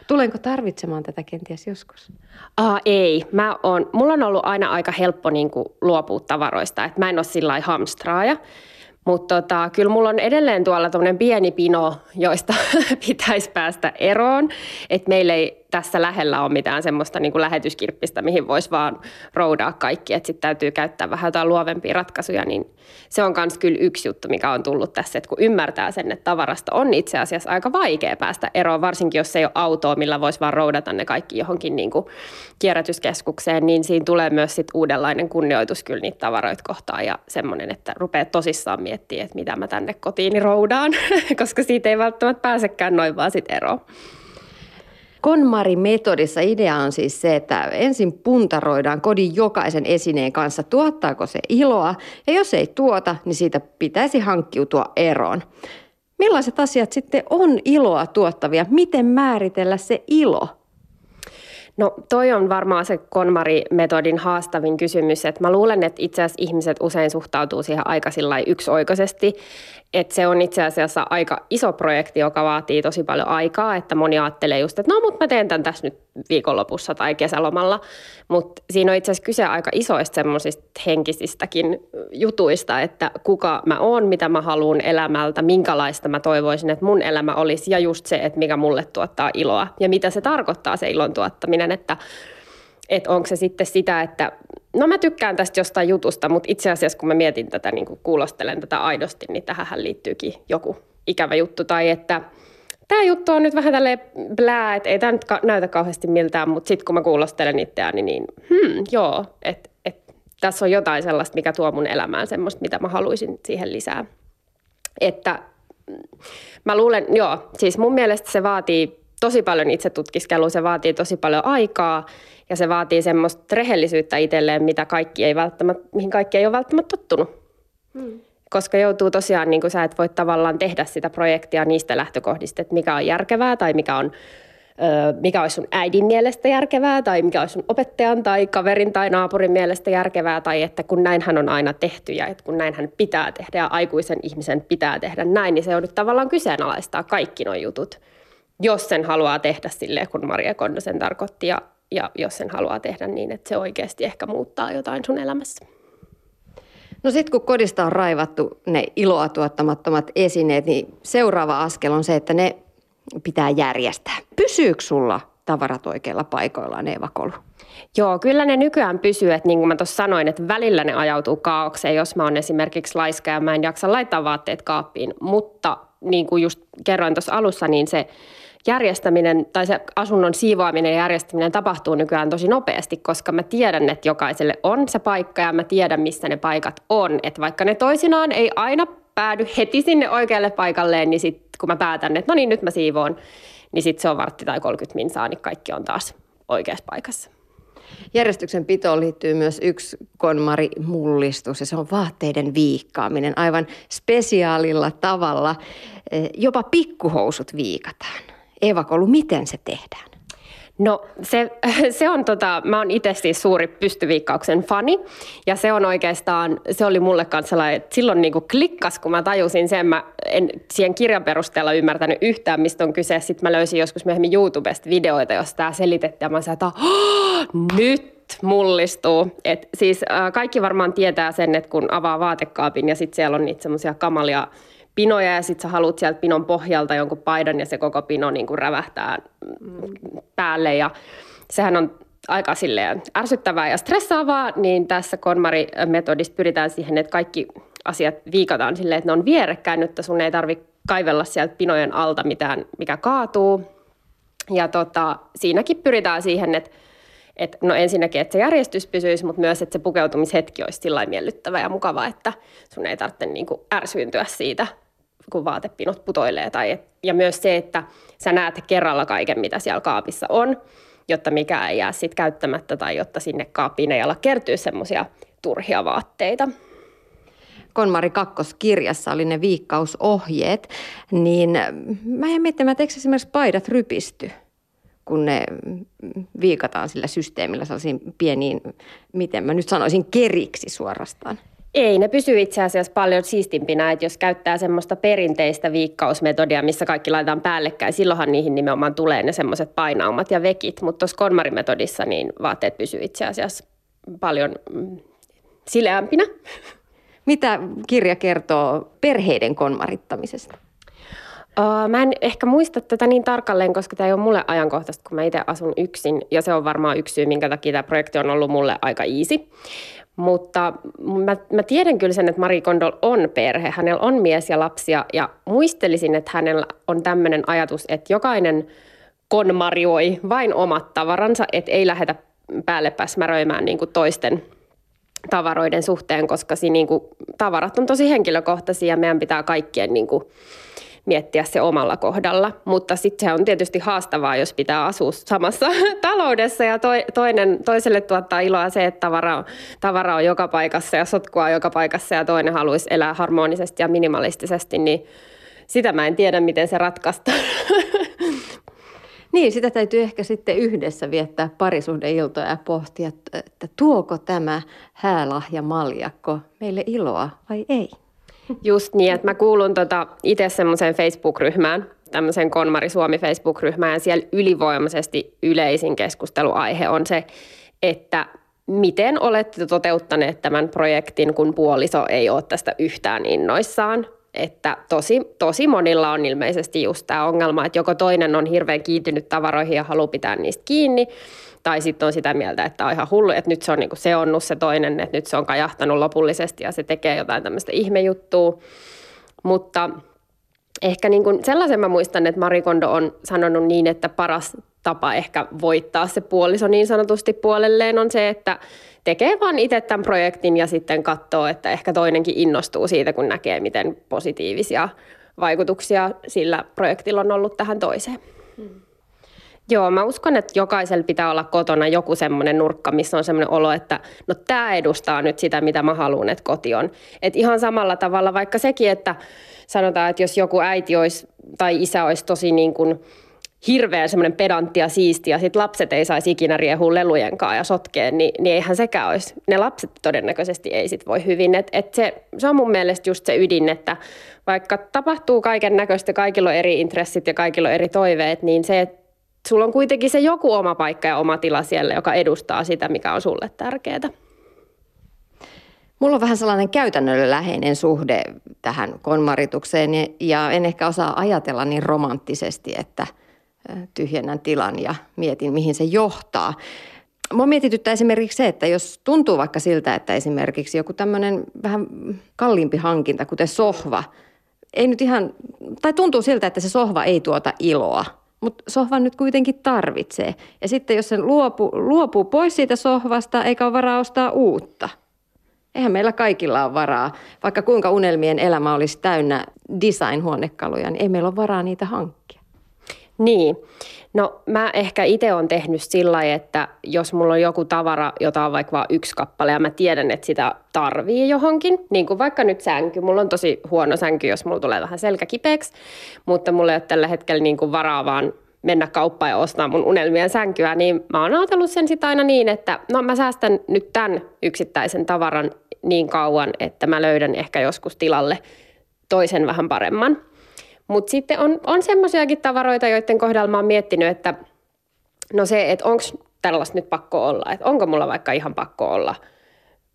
Tulenko tarvitsemaan tätä kenties joskus? Aa, ei. Mä on, mulla on ollut aina aika helppo niin kuin, luopua tavaroista. Et mä en ole sillä hamstraaja. Mutta tota, kyllä mulla on edelleen tuolla pieni pino, joista pitäisi päästä eroon. Että meillä ei tässä lähellä ole mitään semmoista niin kuin lähetyskirppistä, mihin voisi vaan roudaa kaikki, että sitten täytyy käyttää vähän jotain luovempia ratkaisuja, niin se on myös kyllä yksi juttu, mikä on tullut tässä, että kun ymmärtää sen, että tavarasta on itse asiassa aika vaikea päästä eroon, varsinkin jos ei ole autoa, millä voisi vaan roudata ne kaikki johonkin niin kuin kierrätyskeskukseen, niin siinä tulee myös sit uudenlainen kunnioitus kyllä niitä tavaroita kohtaan ja semmoinen, että rupeaa tosissaan miettimään, että mitä mä tänne kotiini roudaan, koska siitä ei välttämättä pääsekään noin vaan sit eroon. KonMari-metodissa idea on siis se, että ensin puntaroidaan kodin jokaisen esineen kanssa, tuottaako se iloa, ja jos ei tuota, niin siitä pitäisi hankkiutua eroon. Millaiset asiat sitten on iloa tuottavia? Miten määritellä se ilo? No toi on varmaan se KonMari-metodin haastavin kysymys, että mä luulen, että itse asiassa ihmiset usein suhtautuu siihen aika yksioikoisesti, että se on itse asiassa aika iso projekti, joka vaatii tosi paljon aikaa, että moni ajattelee just, että no mutta mä teen tämän tässä nyt viikonlopussa tai kesälomalla, mutta siinä on itse asiassa kyse aika isoista semmoisista henkisistäkin jutuista, että kuka mä oon, mitä mä haluan elämältä, minkälaista mä toivoisin, että mun elämä olisi ja just se, että mikä mulle tuottaa iloa. Ja mitä se tarkoittaa se ilon tuottaminen, että että onko se sitten sitä, että no mä tykkään tästä jostain jutusta, mutta itse asiassa kun mä mietin tätä, niin kun kuulostelen tätä aidosti, niin tähän liittyykin joku ikävä juttu. Tai että tämä juttu on nyt vähän tälleen blää, että ei tämä nyt näytä kauheasti miltään, mutta sitten kun mä kuulostelen itseäni, niin hmm, joo, että et, tässä on jotain sellaista, mikä tuo mun elämään semmoista, mitä mä haluaisin siihen lisää. Että mm, mä luulen, joo, siis mun mielestä se vaatii tosi paljon itse tutkiskelua, se vaatii tosi paljon aikaa ja se vaatii semmoista rehellisyyttä itselleen, mitä kaikki ei välttämättä, mihin kaikki ei ole välttämättä tottunut. Hmm. Koska joutuu tosiaan, niin kuin sä et voi tavallaan tehdä sitä projektia niistä lähtökohdista, että mikä on järkevää tai mikä on mikä olisi sun äidin mielestä järkevää tai mikä olisi sun opettajan tai kaverin tai naapurin mielestä järkevää tai että kun näinhän on aina tehty ja että kun näinhän pitää tehdä ja aikuisen ihmisen pitää tehdä näin, niin se on nyt tavallaan kyseenalaistaa kaikki nuo jutut, jos sen haluaa tehdä silleen, kun Maria Kondo sen tarkoitti ja ja jos sen haluaa tehdä niin, että se oikeasti ehkä muuttaa jotain sun elämässä. No sitten kun kodista on raivattu ne iloa tuottamattomat esineet, niin seuraava askel on se, että ne pitää järjestää. Pysyykö sulla tavarat oikeilla paikoillaan, Eeva Kolu? Joo, kyllä ne nykyään pysyy, että niin kuin mä tuossa sanoin, että välillä ne ajautuu kaaukseen, jos mä oon esimerkiksi laiska ja mä en jaksa laittaa vaatteet kaappiin, mutta niin kuin just kerroin tuossa alussa, niin se järjestäminen tai se asunnon siivoaminen ja järjestäminen tapahtuu nykyään tosi nopeasti, koska mä tiedän, että jokaiselle on se paikka ja mä tiedän, missä ne paikat on. Että vaikka ne toisinaan ei aina päädy heti sinne oikealle paikalleen, niin sitten kun mä päätän, että no niin, nyt mä siivoon, niin sitten se on vartti tai 30 minsaa, niin kaikki on taas oikeassa paikassa. Järjestyksen pitoon liittyy myös yksi konmari-mullistus ja se on vaatteiden viikkaaminen aivan spesiaalilla tavalla. Eh, jopa pikkuhousut viikataan. Eeva Kolu, miten se tehdään? No se, se on tota, mä oon itse siis suuri pystyviikkauksen fani ja se on oikeastaan, se oli mulle kanssa sellainen, että silloin niinku klikkas, kun mä tajusin sen, mä en siihen kirjan perusteella ymmärtänyt yhtään, mistä on kyse. Sitten mä löysin joskus myöhemmin YouTubesta videoita, jossa tämä selitettiin ja mä sanoin, että nyt mullistuu. Et siis äh, kaikki varmaan tietää sen, että kun avaa vaatekaapin ja sitten siellä on niitä semmoisia kamalia pinoja ja sitten sä haluat sieltä pinon pohjalta jonkun paidan ja se koko pino niin kuin rävähtää päälle. Ja sehän on aika silleen ärsyttävää ja stressaavaa, niin tässä KonMari-metodissa pyritään siihen, että kaikki asiat viikataan silleen, että ne on vierekkäin, että sun ei tarvitse kaivella sieltä pinojen alta mitään, mikä kaatuu. Ja tota, siinäkin pyritään siihen, että et, no ensinnäkin, että se järjestys pysyisi, mutta myös, että se pukeutumishetki olisi sillä miellyttävä ja mukava, että sun ei tarvitse niin kuin ärsyyntyä siitä, kun vaatepinot putoilee. Tai et, ja myös se, että sä näet kerralla kaiken, mitä siellä kaapissa on, jotta mikä ei jää sit käyttämättä tai jotta sinne kaappiin ei ala kertyä semmoisia turhia vaatteita. Konmari kakkoskirjassa oli ne viikkausohjeet, niin mä en miettimään, että eikö esimerkiksi paidat rypisty, kun ne viikataan sillä systeemillä sellaisiin pieniin, miten mä nyt sanoisin, keriksi suorastaan. Ei, ne pysyy itse asiassa paljon siistimpinä, että jos käyttää semmoista perinteistä viikkausmetodia, missä kaikki laitetaan päällekkäin, silloinhan niihin nimenomaan tulee ne semmoiset painaumat ja vekit, mutta tuossa konmarimetodissa niin vaatteet pysyy itse asiassa paljon mm, sileämpinä. Mitä kirja kertoo perheiden konmarittamisesta? Mä en ehkä muista tätä niin tarkalleen, koska tämä ei ole mulle ajankohtaista, kun mä itse asun yksin. Ja se on varmaan yksi syy, minkä takia tämä projekti on ollut mulle aika easy. Mutta mä, mä tiedän kyllä sen, että Marie Kondo on perhe. Hänellä on mies ja lapsia ja muistelisin, että hänellä on tämmöinen ajatus, että jokainen konmarioi vain omat tavaransa, että ei lähdetä päälle päsmäröimään niin toisten tavaroiden suhteen, koska siinä niin kuin, tavarat on tosi henkilökohtaisia ja meidän pitää kaikkien niin kuin, miettiä se omalla kohdalla. Mutta sitten se on tietysti haastavaa, jos pitää asua samassa taloudessa ja toinen, toiselle tuottaa iloa se, että tavara, tavara on joka paikassa ja sotkua on joka paikassa ja toinen haluaisi elää harmonisesti ja minimalistisesti, niin sitä mä en tiedä, miten se ratkaistaan. Niin, sitä täytyy ehkä sitten yhdessä viettää parisuhdeiltoja ja pohtia, että tuoko tämä häälahja maljakko meille iloa vai ei. Just niin, että mä kuulun tota itse semmoiseen Facebook-ryhmään, tämmöisen Konmari Suomi Facebook-ryhmään, ja siellä ylivoimaisesti yleisin keskusteluaihe on se, että miten olette toteuttaneet tämän projektin, kun puoliso ei ole tästä yhtään innoissaan. Että tosi, tosi monilla on ilmeisesti just tämä ongelma, että joko toinen on hirveän kiintynyt tavaroihin ja haluaa pitää niistä kiinni, tai sitten on sitä mieltä, että on ihan hullu, että nyt se on niinku seonnut se toinen, että nyt se on kajahtanut lopullisesti ja se tekee jotain tämmöistä ihmejuttua. Mutta ehkä niin kuin sellaisen mä muistan, että Marikondo on sanonut niin, että paras tapa ehkä voittaa se puoliso niin sanotusti puolelleen on se, että tekee vaan itse tämän projektin ja sitten katsoo, että ehkä toinenkin innostuu siitä, kun näkee, miten positiivisia vaikutuksia sillä projektilla on ollut tähän toiseen. Hmm. Joo, mä uskon, että jokaisella pitää olla kotona joku semmoinen nurkka, missä on semmoinen olo, että no tämä edustaa nyt sitä, mitä mä haluan, että koti on. Et ihan samalla tavalla vaikka sekin, että sanotaan, että jos joku äiti olisi tai isä olisi tosi niin kuin hirveän semmoinen pedantti ja siisti ja sit lapset ei saisi ikinä riehua lelujenkaan ja sotkea, niin, niin eihän sekään olisi. Ne lapset todennäköisesti ei sit voi hyvin. Et, et se, se on mun mielestä just se ydin, että vaikka tapahtuu kaiken näköistä, kaikilla on eri intressit ja kaikilla on eri toiveet, niin se, että sulla on kuitenkin se joku oma paikka ja oma tila siellä, joka edustaa sitä, mikä on sulle tärkeää. Mulla on vähän sellainen käytännönläheinen suhde tähän konmaritukseen ja en ehkä osaa ajatella niin romanttisesti, että tyhjennän tilan ja mietin, mihin se johtaa. Mua mietityttää esimerkiksi se, että jos tuntuu vaikka siltä, että esimerkiksi joku tämmöinen vähän kalliimpi hankinta, kuten sohva, ei nyt ihan, tai tuntuu siltä, että se sohva ei tuota iloa – mutta sohvan nyt kuitenkin tarvitsee. Ja sitten jos se luopuu, luopuu pois siitä sohvasta eikä ole varaa ostaa uutta. Eihän meillä kaikilla ole varaa. Vaikka kuinka unelmien elämä olisi täynnä design-huonekaluja, niin ei meillä ole varaa niitä hankkia. Niin. No mä ehkä itse olen tehnyt sillä lailla, että jos mulla on joku tavara, jota on vaikka vain yksi kappale ja mä tiedän, että sitä tarvii johonkin, niin kuin vaikka nyt sänky. Mulla on tosi huono sänky, jos mulla tulee vähän selkä kipeäksi, mutta mulla ei ole tällä hetkellä niin kuin varaa vaan mennä kauppaan ja ostaa mun unelmien sänkyä, niin mä oon ajatellut sen sitä aina niin, että no mä säästän nyt tämän yksittäisen tavaran niin kauan, että mä löydän ehkä joskus tilalle toisen vähän paremman. Mutta sitten on, on semmoisiakin tavaroita, joiden kohdalla mä oon miettinyt, että no se, että onko tällaista nyt pakko olla, että onko mulla vaikka ihan pakko olla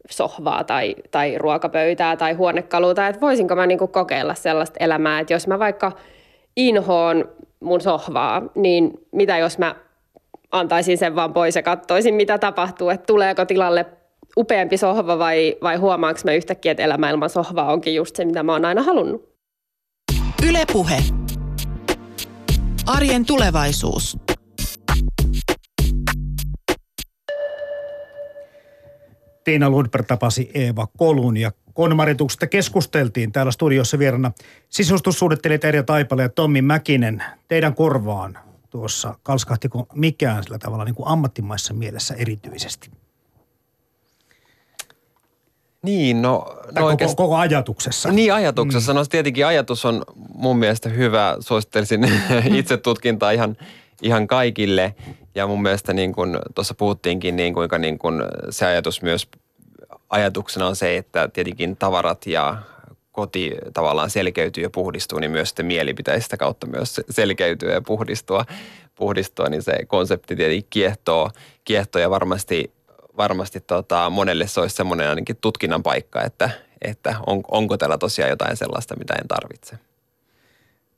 sohvaa tai, tai ruokapöytää tai huonekaluuta, että voisinko mä niinku kokeilla sellaista elämää, että jos mä vaikka inhoon mun sohvaa, niin mitä jos mä antaisin sen vaan pois ja katsoisin, mitä tapahtuu, että tuleeko tilalle upeampi sohva vai, vai huomaanko mä yhtäkkiä, että elämä ilman sohvaa onkin just se, mitä mä oon aina halunnut. Ylepuhe. Arjen tulevaisuus. Tiina Lundberg tapasi Eeva Kolun ja konmarituksesta keskusteltiin täällä studiossa vierana sisustussuunnittelijat Erja Taipale ja Tommi Mäkinen. Teidän korvaan tuossa kalskahtiko mikään sillä tavalla niin kuin ammattimaissa mielessä erityisesti? Niin, no... No koko, koko ajatuksessa. Niin, ajatuksessa. Mm. No tietenkin ajatus on mun mielestä hyvä. Suosittelisin itse tutkintaa ihan, ihan kaikille. Ja mun mielestä niin kuin tuossa puhuttiinkin, niin kuinka niin kuin se ajatus myös ajatuksena on se, että tietenkin tavarat ja koti tavallaan selkeytyy ja puhdistuu, niin myös sitten mieli pitäisi sitä kautta myös selkeytyä ja puhdistua. puhdistua niin se konsepti tietenkin kiehtoo, kiehtoo ja varmasti, varmasti tota, monelle se olisi semmoinen ainakin tutkinnan paikka, että, että on, onko täällä tosiaan jotain sellaista, mitä en tarvitse.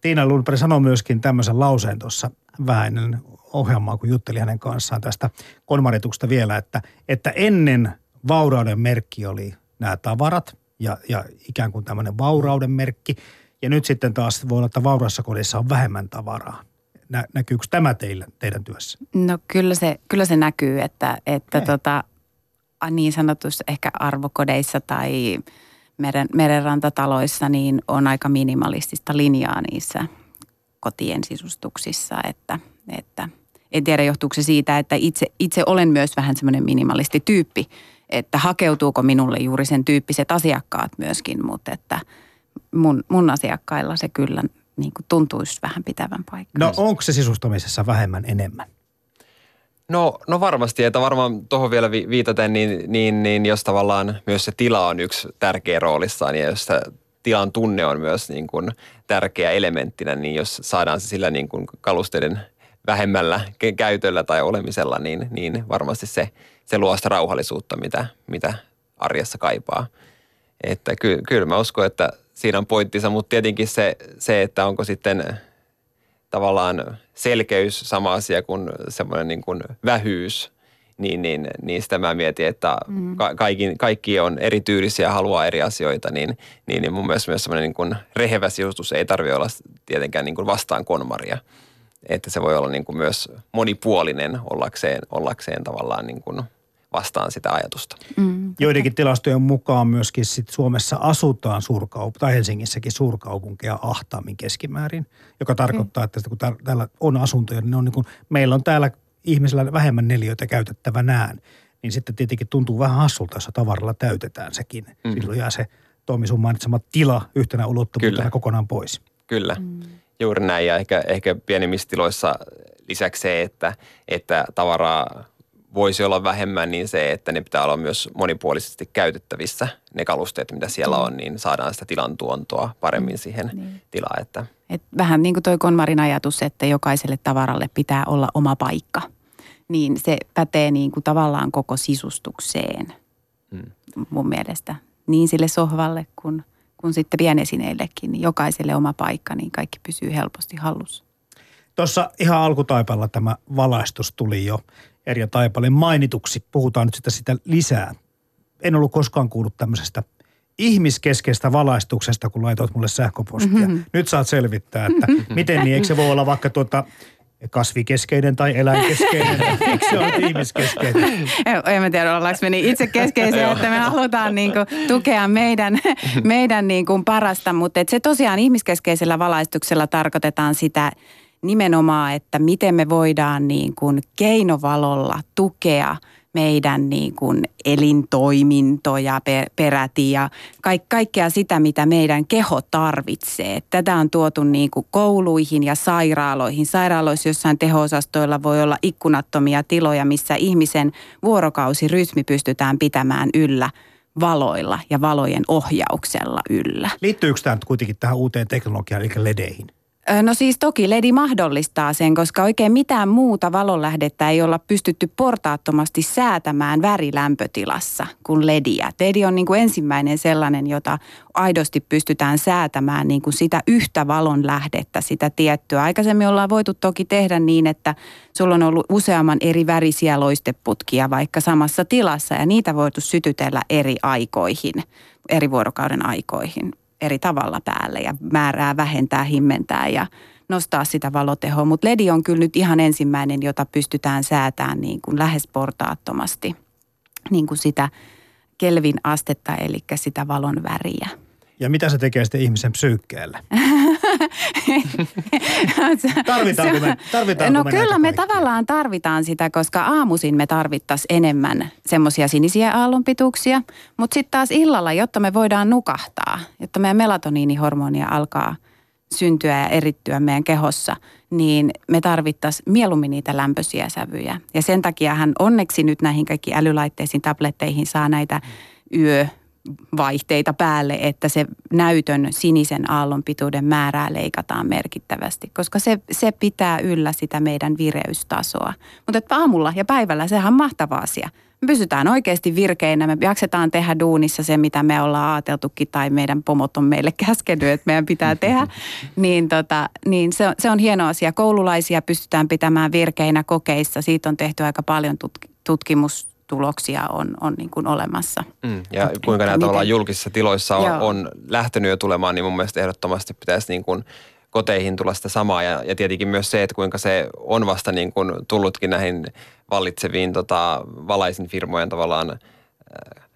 Tiina Lundberg sanoi myöskin tämmöisen lauseen tuossa vähän ennen ohjelmaa, kun jutteli hänen kanssaan tästä konmarituksesta vielä, että, että ennen vaurauden merkki oli nämä tavarat ja, ja ikään kuin tämmöinen vaurauden merkki. Ja nyt sitten taas voi olla, että vaurassa kodissa on vähemmän tavaraa. Nä, näkyykö tämä teillä, teidän työssä? No kyllä se, kyllä se näkyy, että, että tota, niin sanotussa ehkä arvokodeissa tai meren, merenrantataloissa niin on aika minimalistista linjaa niissä kotien sisustuksissa, että, että en tiedä johtuuko se siitä, että itse, itse olen myös vähän semmoinen minimalistityyppi, että hakeutuuko minulle juuri sen tyyppiset asiakkaat myöskin, mutta että mun, mun asiakkailla se kyllä niin kuin tuntuisi vähän pitävän paikkaa. No onko se sisustamisessa vähemmän enemmän? No, no varmasti, että varmaan tuohon vielä viitaten, niin, niin, niin jos tavallaan myös se tila on yksi tärkeä roolissaan ja jos se tilan tunne on myös niin kuin tärkeä elementtinä, niin jos saadaan se sillä niin kuin kalusteiden vähemmällä käytöllä tai olemisella, niin, niin varmasti se, se luo sitä rauhallisuutta, mitä, mitä arjessa kaipaa. Että ky, kyllä mä uskon, että siinä on pointtinsa, mutta tietenkin se, se, että onko sitten tavallaan selkeys sama asia kuin semmoinen niin kuin vähyys, niin, niin, niin sitä mä mietin, että mm. ka- kaikki, kaikki on erityylisiä ja haluaa eri asioita, niin, niin, niin mun mielestä myös semmoinen niin kuin rehevä sijoitus ei tarvitse olla tietenkään niin kuin vastaan konmaria. Että se voi olla niin kuin myös monipuolinen ollakseen, ollakseen tavallaan niin kuin – vastaan sitä ajatusta. Mm, Joidenkin tilastojen mukaan myöskin sit Suomessa asutaan suurkaup- tai Helsingissäkin suurkaupunkeja ahtaammin keskimäärin, joka tarkoittaa, että kun täällä on asuntoja, niin, on niin kuin, meillä on täällä ihmisillä vähemmän neliöitä käytettävänään, niin sitten tietenkin tuntuu vähän hassulta, jos tavaralla täytetään sekin. Mm. Silloin jää se Toimi sun mainitsema tila yhtenä ulottuvuutena kokonaan pois. Kyllä, mm. juuri näin ja ehkä, ehkä pienimmissä tiloissa lisäksi se, että, että tavaraa voisi olla vähemmän, niin se, että ne pitää olla myös monipuolisesti käytettävissä, ne kalusteet, mitä siellä mm. on, niin saadaan sitä tilan tuontoa paremmin mm. siihen niin. tilaan. Että. Et vähän niin kuin toi Konmarin ajatus, että jokaiselle tavaralle pitää olla oma paikka, niin se pätee niin kuin tavallaan koko sisustukseen mm. mun mielestä. Niin sille sohvalle kuin, kuin sitten pienesineillekin, niin jokaiselle oma paikka, niin kaikki pysyy helposti hallussa. Tuossa ihan alkutaipalla tämä valaistus tuli jo Erja Taipalin mainituksi. Puhutaan nyt sitä, sitä lisää. En ollut koskaan kuullut tämmöisestä ihmiskeskeistä valaistuksesta, kun laitoit mulle sähköpostia. Mm-hmm. Nyt saat selvittää, että miten niin, eikö se voi olla vaikka tuota kasvikeskeinen tai eläinkeskeinen. Eikö se ole ihmiskeskeinen? En mä tiedä, ollaanko me niin itse keskeisiä, että me halutaan niin kuin tukea meidän, meidän niin kuin parasta, mutta se tosiaan ihmiskeskeisellä valaistuksella tarkoitetaan sitä nimenomaan, että miten me voidaan niin kuin keinovalolla tukea meidän niin kuin elintoimintoja peräti ja kaikkea sitä, mitä meidän keho tarvitsee. Tätä on tuotu niin kuin kouluihin ja sairaaloihin. Sairaaloissa jossain teho-osastoilla voi olla ikkunattomia tiloja, missä ihmisen vuorokausirytmi pystytään pitämään yllä valoilla ja valojen ohjauksella yllä. Liittyykö tämä nyt kuitenkin tähän uuteen teknologiaan, eli ledeihin? No siis toki LED mahdollistaa sen, koska oikein mitään muuta valonlähdettä ei olla pystytty portaattomasti säätämään värilämpötilassa kuin LEDiä. LED on niin kuin ensimmäinen sellainen, jota aidosti pystytään säätämään niin kuin sitä yhtä valonlähdettä, sitä tiettyä. Aikaisemmin ollaan voitu toki tehdä niin, että sulla on ollut useamman eri värisiä loisteputkia vaikka samassa tilassa ja niitä voitu sytytellä eri aikoihin, eri vuorokauden aikoihin eri tavalla päälle ja määrää vähentää, himmentää ja nostaa sitä valotehoa. Mutta LED on kyllä nyt ihan ensimmäinen, jota pystytään säätämään niin kuin lähes portaattomasti niin kuin sitä kelvin astetta, eli sitä valon väriä. Ja mitä se tekee sitten ihmisen psyykkeelle? tarvitaanko me, tarvitaanko no me kyllä me kaikkia? tavallaan tarvitaan sitä, koska aamuisin me tarvittaisiin enemmän semmoisia sinisiä aallonpituuksia. Mutta sitten taas illalla, jotta me voidaan nukahtaa, jotta meidän melatoniinihormonia alkaa syntyä ja erittyä meidän kehossa, niin me tarvittaisiin mieluummin niitä lämpöisiä sävyjä. Ja sen takiahan onneksi nyt näihin kaikki älylaitteisiin, tabletteihin saa näitä yö vaihteita päälle, että se näytön sinisen aallonpituuden määrää leikataan merkittävästi, koska se, se pitää yllä sitä meidän vireystasoa. Mutta aamulla ja päivällä sehän on mahtava asia. Me pysytään oikeasti virkeinä, me jaksetaan tehdä duunissa se, mitä me ollaan ajateltukin tai meidän pomot on meille käskenyt, että meidän pitää tehdä. Niin, tota, niin se, on, se on hieno asia. Koululaisia pystytään pitämään virkeinä kokeissa. Siitä on tehty aika paljon tutk- tutkimus tuloksia on, on niin kuin olemassa. Mm, ja Et- kuinka että nämä tavallaan miten- julkisissa tiloissa on, Joo. on lähtenyt jo tulemaan, niin mun mielestä ehdottomasti pitäisi niin kuin koteihin tulla sitä samaa. Ja, ja tietenkin myös se, että kuinka se on vasta niin kuin tullutkin näihin vallitseviin tota, valaisin firmojen tavallaan äh,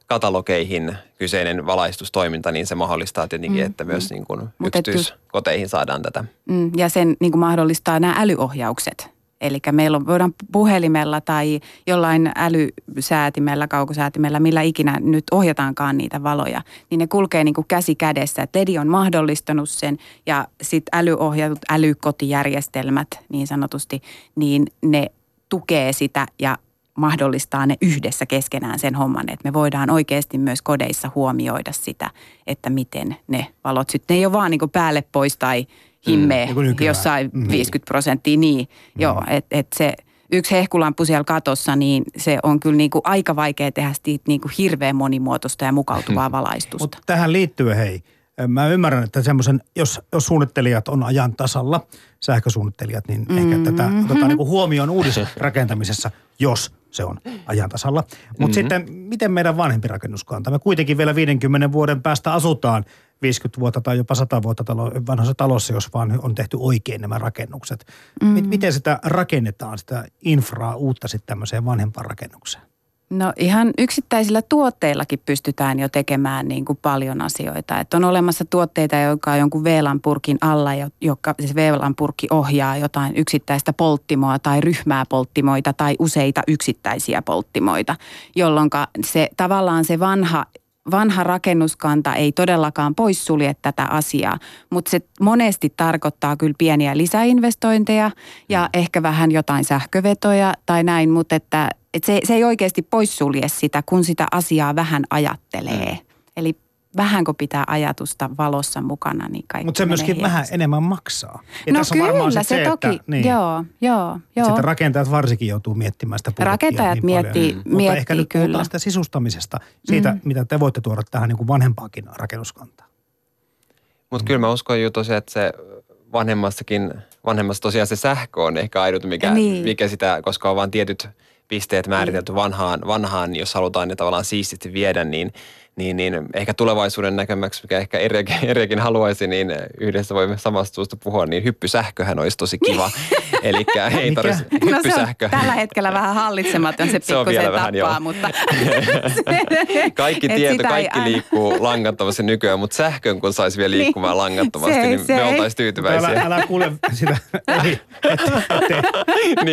katalogeihin kyseinen valaistustoiminta, niin se mahdollistaa tietenkin, Mm, että myös niin kuin yksityiskoteihin saadaan tätä. Mm, ja sen niin kuin mahdollistaa nämä älyohjaukset. Eli meillä on, voidaan puhelimella tai jollain älysäätimellä, kaukosäätimellä, millä ikinä nyt ohjataankaan niitä valoja, niin ne kulkee niin kuin käsi kädessä. Tedi on mahdollistanut sen ja sitten älyohjatut älykotijärjestelmät niin sanotusti, niin ne tukee sitä ja mahdollistaa ne yhdessä keskenään sen homman, että me voidaan oikeasti myös kodeissa huomioida sitä, että miten ne valot sitten, ne ei ole vaan niin päälle pois tai himmee niin kuin nykyään. jossain Mm. 50 prosenttia, niin joo, että et se yksi hehkulampu siellä katossa, niin se on kyllä niin kuin aika vaikea tehdä siitä niin kuin hirveän monimuotoista ja mukautuvaa valaistusta. Mutta tähän liittyy hei, mä ymmärrän, että semmoisen, jos, jos suunnittelijat on ajan tasalla, sähkösuunnittelijat, niin mm-hmm. ehkä tätä otetaan niin huomioon uudisrakentamisessa, jos se on ajan tasalla. Mutta mm-hmm. sitten, miten meidän vanhempi rakennuskanta? Me kuitenkin vielä 50 vuoden päästä asutaan 50 vuotta tai jopa 100 vuotta talo, vanhassa talossa, jos vaan on tehty oikein nämä rakennukset. Mm-hmm. Miten sitä rakennetaan, sitä infraa uutta sitten tämmöiseen vanhempaan rakennukseen? No ihan yksittäisillä tuotteillakin pystytään jo tekemään niin kuin paljon asioita. Että on olemassa tuotteita, jotka on jonkun VLAN-purkin alla, jo- joka se VLAN-purkki ohjaa jotain yksittäistä polttimoa tai ryhmää polttimoita tai useita yksittäisiä polttimoita, jolloin se tavallaan se vanha vanha rakennuskanta ei todellakaan poissulje tätä asiaa, mutta se monesti tarkoittaa kyllä pieniä lisäinvestointeja ja ehkä vähän jotain sähkövetoja tai näin, mutta että, että se, se ei oikeasti poissulje sitä, kun sitä asiaa vähän ajattelee. Eli vähän kun pitää ajatusta valossa mukana, niin kaikki Mutta se myöskin vähän hienosti. enemmän maksaa. Ja No tässä on varmaan kyllä, sit se, toki, että, niin, joo, joo, joo. Sitä rakentajat varsinkin joutuu miettimään sitä Rakentajat niin miettii- paljon. Mutta miettii ehkä nyt kyllä. puhutaan sitä sisustamisesta, siitä Mm. mitä te voitte tuoda tähän niin kuin vanhempaakin rakennuskantaan. Mutta kyllä mä uskon jo tosiaan, että se vanhemmassakin, vanhemmassa tosiaan se sähkö on ehkä ainut, mikä, Niin. mikä sitä, koska on vain tietyt pisteet määritelty vanhaan, vanhaan, niin jos halutaan ne tavallaan siististi viedä, niin, niin, niin ehkä tulevaisuuden näkemäksi, mikä ehkä Eriäkin, Eriäkin haluaisi, niin yhdessä voimme samasta suusta puhua, niin hyppysähköhän olisi tosi kiva. Eli ei Mikä? tarvitse No se on hyppysähkö. tällä hetkellä vähän hallitsematon, se Se on pikkusen vielä tappaa, vähän, joo. mutta... Kaikki Et tieto, kaikki aina- liikkuu langattomasti nykyään, mutta sähkön kun saisi vielä Niin. liikkumaan langattomasti, Se- niin se me oltaisiin tyytyväisiä. älä, älä kuule sitä, ei,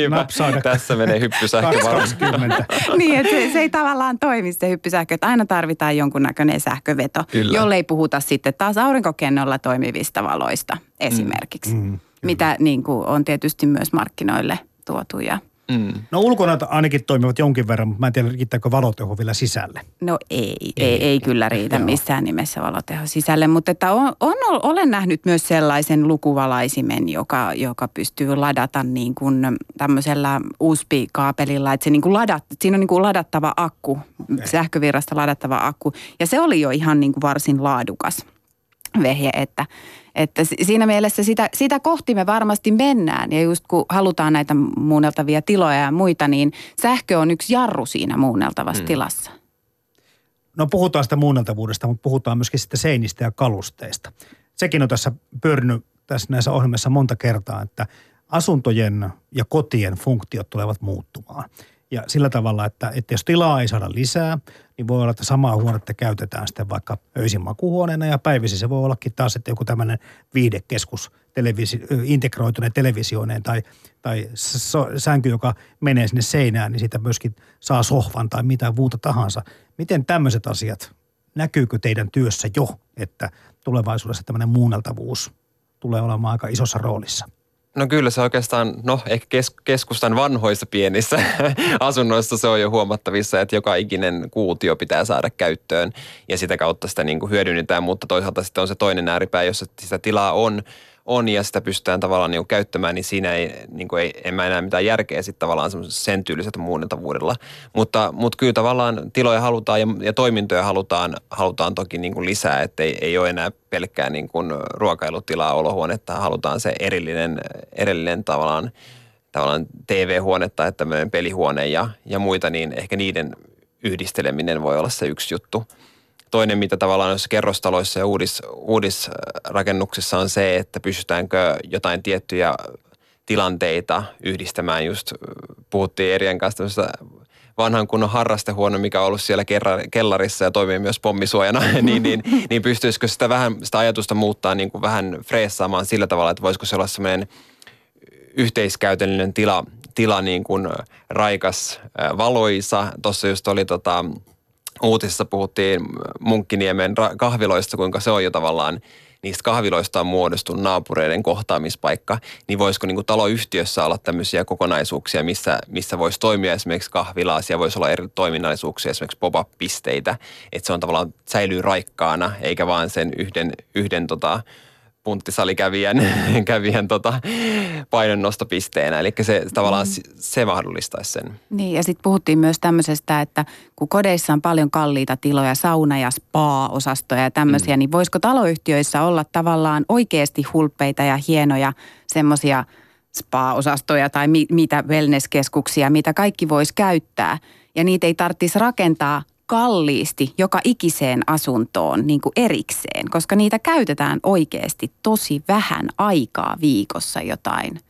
napsauda. tässä menee hyppysähkö varmaan. 20. niin, että se, se ei tavallaan toimi se hyppysähkö. Että aina tarvitaan jonkunnäköinen sähköveto, Kyllä. jollei puhuta sitten taas aurinkokennolla toimivista valoista esimerkiksi. Mm, kyllä. mitä niin kuin on tietysti myös markkinoille tuotu. Ja, Mm. No ulkona ainakin toimivat jonkin verran, mutta mä en tiedä, riittääkö valoteho vielä sisälle. No ei, ei, ei, ei kyllä riitä Joo. missään nimessä valoteho sisälle, mutta että on, on, olen nähnyt myös sellaisen lukuvalaisimen, joka, joka pystyy ladata niin kuin tämmöisellä USB-kaapelilla, että se niin kuin ladat, siinä on niin kuin ladattava akku, okay. sähkövirrasta ladattava akku, ja se oli jo ihan niin kuin varsin laadukas vehje, että, että siinä mielessä sitä, sitä kohti me varmasti mennään. Ja just kun halutaan näitä muunneltavia tiloja ja muita, niin sähkö on yksi jarru siinä muunneltavassa hmm. tilassa. No puhutaan sitä muunneltavuudesta, mutta puhutaan myöskin sitten seinistä ja kalusteista. Sekin on tässä pyörinyt tässä näissä ohjelmissa monta kertaa, että asuntojen ja kotien funktiot tulevat muuttumaan. Ja sillä tavalla, että, että jos tilaa ei saada lisää, niin voi olla, että samaa huonetta käytetään sitten vaikka öisin makuhuoneena ja päivisin se voi ollakin taas, että joku tämmöinen viidekeskus televisi, integroituneen televisioineen tai, tai sänky, joka menee sinne seinään, niin siitä myöskin saa sohvan tai mitä muuta tahansa. Miten tämmöiset asiat, näkyykö teidän työssä jo, että tulevaisuudessa tämmöinen muunneltavuus tulee olemaan aika isossa roolissa? No kyllä se oikeastaan, no ehkä kes, keskustan vanhoissa pienissä asunnoissa se on jo huomattavissa, että joka ikinen kuutio pitää saada käyttöön. Ja sitä kautta sitä niin kuin hyödynnetään, mutta toisaalta sitten on se toinen ääripää, jossa sitä tilaa on, on ja sitä pystytään tavallaan niin käyttämään, niin siinä ei, niin kuin ei, en mä enää mitään järkeä sitten tavallaan sen tyyliseltä muunneltavuudella. Mutta, mutta kyllä tavallaan tiloja halutaan ja, ja toimintoja halutaan, halutaan toki niin kuin lisää, että ei, ei ole enää pelkkää niin kuin ruokailutilaa, olohuonetta, halutaan se erillinen, erillinen tavallaan, tavallaan TV-huone tai tämmöinen pelihuone ja, ja muita, niin ehkä niiden yhdisteleminen voi olla se yksi juttu – Toinen, mitä tavallaan noissa kerrostaloissa ja uudis, uudisrakennuksissa on se, että pystytäänkö jotain tiettyjä tilanteita yhdistämään. Just puhuttiin Erien kanssa vanhan kunnon harrastehuone, mikä on ollut siellä kellarissa ja toimii myös pommisuojana, niin, niin, niin pystyisikö sitä vähän, sitä ajatusta muuttaa niin kuin vähän freessaamaan sillä tavalla, että voisiko se olla semmoinen yhteiskäytöllinen tila, tila niin kuin raikas, valoisa. Tuossa just oli tota, uutisissa puhuttiin Munkkiniemen kahviloista, kuinka se on jo tavallaan niistä kahviloista on muodostunut naapureiden kohtaamispaikka, niin voisiko niin kuin taloyhtiössä olla tämmöisiä kokonaisuuksia, missä, missä voisi toimia esimerkiksi kahvilaa, siellä voisi olla eri toiminnallisuuksia, esimerkiksi pop-up-pisteitä, että se on tavallaan säilyy raikkaana, eikä vaan sen yhden, yhden tota, punttisalikävijän kävijän tota, painonnostopisteenä. Eli se tavallaan mm. se mahdollistaisi sen. Niin ja sitten puhuttiin myös tämmöisestä, että kun kodeissa on paljon kalliita tiloja, sauna- ja spa-osastoja ja tämmöisiä, mm. niin voisiko taloyhtiöissä olla tavallaan oikeasti hulppeita ja hienoja semmoisia spa-osastoja tai mi- mitä wellness-keskuksia, mitä kaikki voisi käyttää. Ja niitä ei tarvitsisi rakentaa kalliisti joka ikiseen asuntoon niin kuin erikseen, koska niitä käytetään oikeasti tosi vähän aikaa viikossa jotain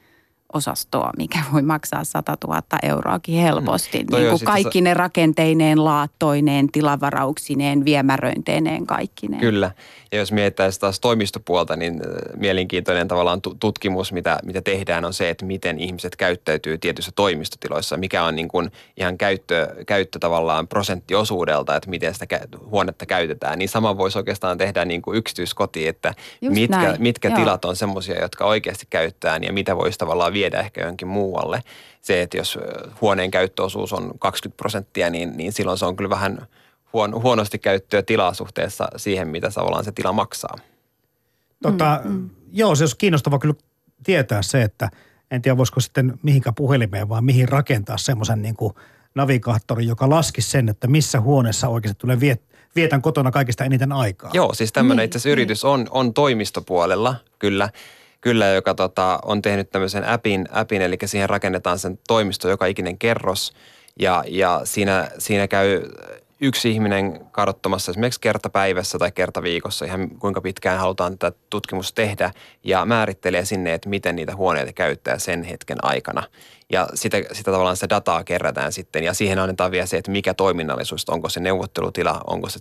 osastoa, mikä voi maksaa 100 000 euroakin helposti. Mm. Niin kuin kaikki se... ne rakenteineen, laattoineen, tilavarauksineen, viemäröinteineen, kaikkineen. Kyllä. Ja jos mietitään taas toimistopuolta, niin äh, mielenkiintoinen tavallaan tutkimus, mitä, mitä tehdään, on se, että miten ihmiset käyttäytyy tietyissä toimistotiloissa, mikä on niin kuin ihan käyttö, käyttö tavallaan prosenttiosuudelta, että miten sitä huonetta käytetään. Niin sama voisi oikeastaan tehdä niin kuin yksityiskoti, että Just mitkä, mitkä tilat on semmoisia, jotka oikeasti käyttää ja mitä voisi tavallaan viedä ehkä johonkin muualle. Se, että jos huoneen käyttöosuus on 20 prosenttia, niin, niin silloin se on kyllä vähän huon, huonosti käyttöä tilaa suhteessa siihen, mitä tavallaan se tila maksaa. Tota, mm, mm. Joo, se olisi kiinnostavaa kyllä tietää se, että en tiedä voisiko sitten mihinkä puhelimeen, vaan mihin rakentaa semmoisen niin kuin navigaattorin, joka laskisi sen, että missä huoneessa oikeasti tulee viet, vietän kotona kaikista eniten aikaa. Joo, siis tämmöinen niin, itse asiassa niin. yritys on, on toimistopuolella kyllä kyllä, joka tota, on tehnyt tämmöisen appin, appin, eli siihen rakennetaan sen toimisto joka ikinen kerros. Ja, ja siinä, siinä käy yksi ihminen karottamassa esimerkiksi kerta päivässä tai kerta viikossa, ihan kuinka pitkään halutaan tätä tutkimusta tehdä, ja määrittelee sinne, että miten niitä huoneita käyttää sen hetken aikana. Ja sitä, sitä tavallaan se dataa kerätään sitten, ja siihen annetaan vielä se, että mikä toiminnallisuus, onko se neuvottelutila, onko se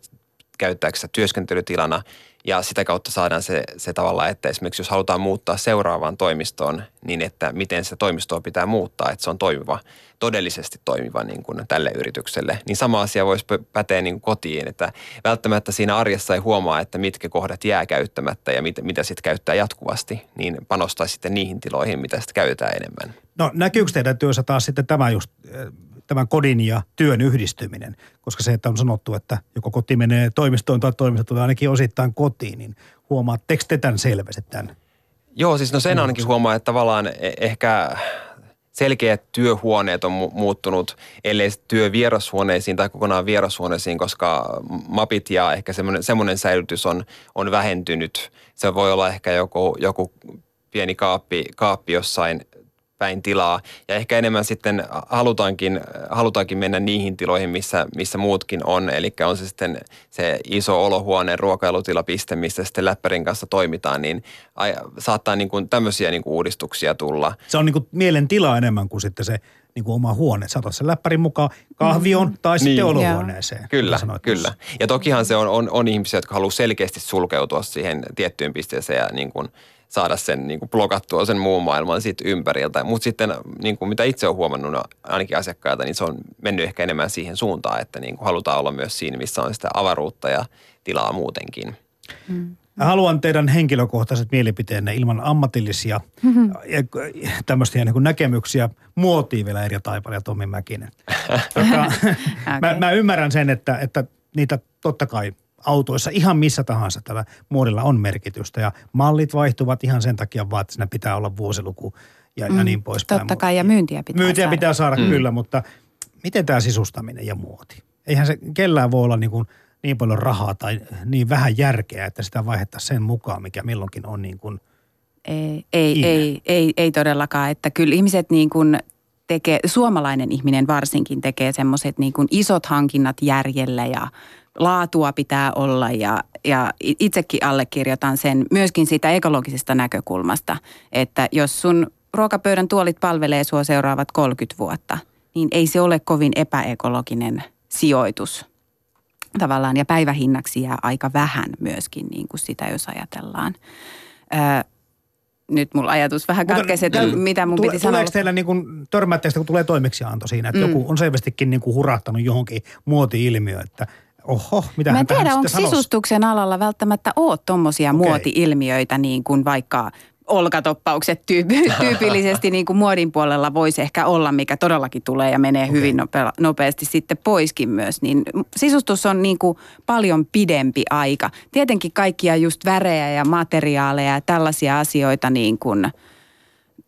käyttääkö sitä työskentelytilana, Ja sitä kautta saadaan se, se tavallaan, että esimerkiksi jos halutaan muuttaa seuraavaan toimistoon, niin että miten se toimistoa pitää muuttaa, että se on toimiva, todellisesti toimiva niin kuin tälle yritykselle. Niin sama asia voisi päteä niin kuin kotiin, että välttämättä siinä arjessa ei huomaa, että mitkä kohdat jää käyttämättä ja mitä, mitä sitten käyttää jatkuvasti, niin panostaa sitten niihin tiloihin, mitä sitten käytetään enemmän. No näkyykö teidän työssä taas sitten tämä just tämän kodin ja työn yhdistyminen, koska se, että on sanottu, että joko koti menee toimistoon tai toimisto tulee ainakin osittain kotiin, niin huomaatteko te tämän selvästi tämän? Joo, siis no sen ainakin huomaa, että tavallaan e- ehkä selkeät työhuoneet on muuttunut, ellei työ vierashuoneisiin tai kokonaan vierashuoneisiin, koska mapit ja ehkä semmoinen, semmoinen säilytys on, on vähentynyt. Se voi olla ehkä joku, joku pieni kaappi, kaappi jossain päin tilaa. Ja ehkä enemmän sitten halutaankin, halutaankin mennä niihin tiloihin, missä, missä muutkin on. Eli on se sitten se iso olohuone, ruokailutilapiste, missä sitten läppärin kanssa toimitaan, niin saattaa niin kuin tämmöisiä niin kuin uudistuksia tulla. Se on niin kuin mielen tila enemmän kuin sitten se niin kuin oma huone. Sä sen läppärin mukaan kahvioon mm-hmm. tai sitten niin. olohuoneeseen. Kyllä, kyllä. Ja tokihan se on, on, on ihmisiä, jotka haluaa selkeästi sulkeutua siihen tiettyyn pisteeseen ja niin kuin – saada sen niin kuin blokattua sen muun maailman siitä ympäriltä. Mutta sitten niin kuin mitä itse olen huomannut no, ainakin asiakkailta, niin se on mennyt ehkä enemmän siihen suuntaan, että niin kuin halutaan olla myös siinä, missä on sitä avaruutta ja tilaa muutenkin. Mm. Mä haluan teidän henkilökohtaiset mielipiteenne ilman ammatillisia mm-hmm. tämmöisiä niin näkemyksiä. Muotiin vielä Erja Taipale ja Tommi Mäkinen. Tota, okay. mä, mä ymmärrän sen, että, että niitä totta kai – autoissa ihan missä tahansa tällä muodilla on merkitystä ja mallit vaihtuvat ihan sen takia vaan, että siinä pitää olla vuosiluku ja, mm, ja niin poispäin. Totta kai ja myyntiä pitää Myyntiä saada. pitää saada mm. kyllä, mutta miten tämä sisustaminen ja muoti? Eihän se kellään voi olla niin, kuin niin paljon rahaa tai niin vähän järkeä, että sitä vaihdettaisiin sen mukaan, mikä milloinkin on niin kuin ei, ei, ei, ei, ei todellakaan, että kyllä ihmiset niin kuin tekee, suomalainen ihminen varsinkin tekee semmoiset niin kuin isot hankinnat järjellä ja laatua pitää olla ja, ja itsekin allekirjoitan sen myöskin siitä ekologisesta näkökulmasta, että jos sun ruokapöydän tuolit palvelee sua seuraavat 30 vuotta, niin ei se ole kovin epäekologinen sijoitus tavallaan ja päivähinnaksi jää aika vähän myöskin niin kuin sitä, jos ajatellaan. Öö, nyt mulla ajatus vähän katkesi, että mm. mitä mun tule, piti sanoa. Tuleeko teillä niin kuin, törmäättekö kun tulee toimeksianto siinä, että mm. joku on selvästikin niin kuin hurahtanut johonkin muoti-ilmiöön, että Oho, mitä Mä en tiedä, onko sisustuksen alalla välttämättä ole tuommoisia okay. muoti-ilmiöitä niin kuin vaikka olkatoppaukset tyyp- tyypillisesti niin kuin muodin puolella voisi ehkä olla, mikä todellakin tulee ja menee okay. hyvin nope- nopeasti sitten poiskin myös. Niin sisustus on niin kuin paljon pidempi aika. Tietenkin kaikkia just värejä ja materiaaleja ja tällaisia asioita niin kuin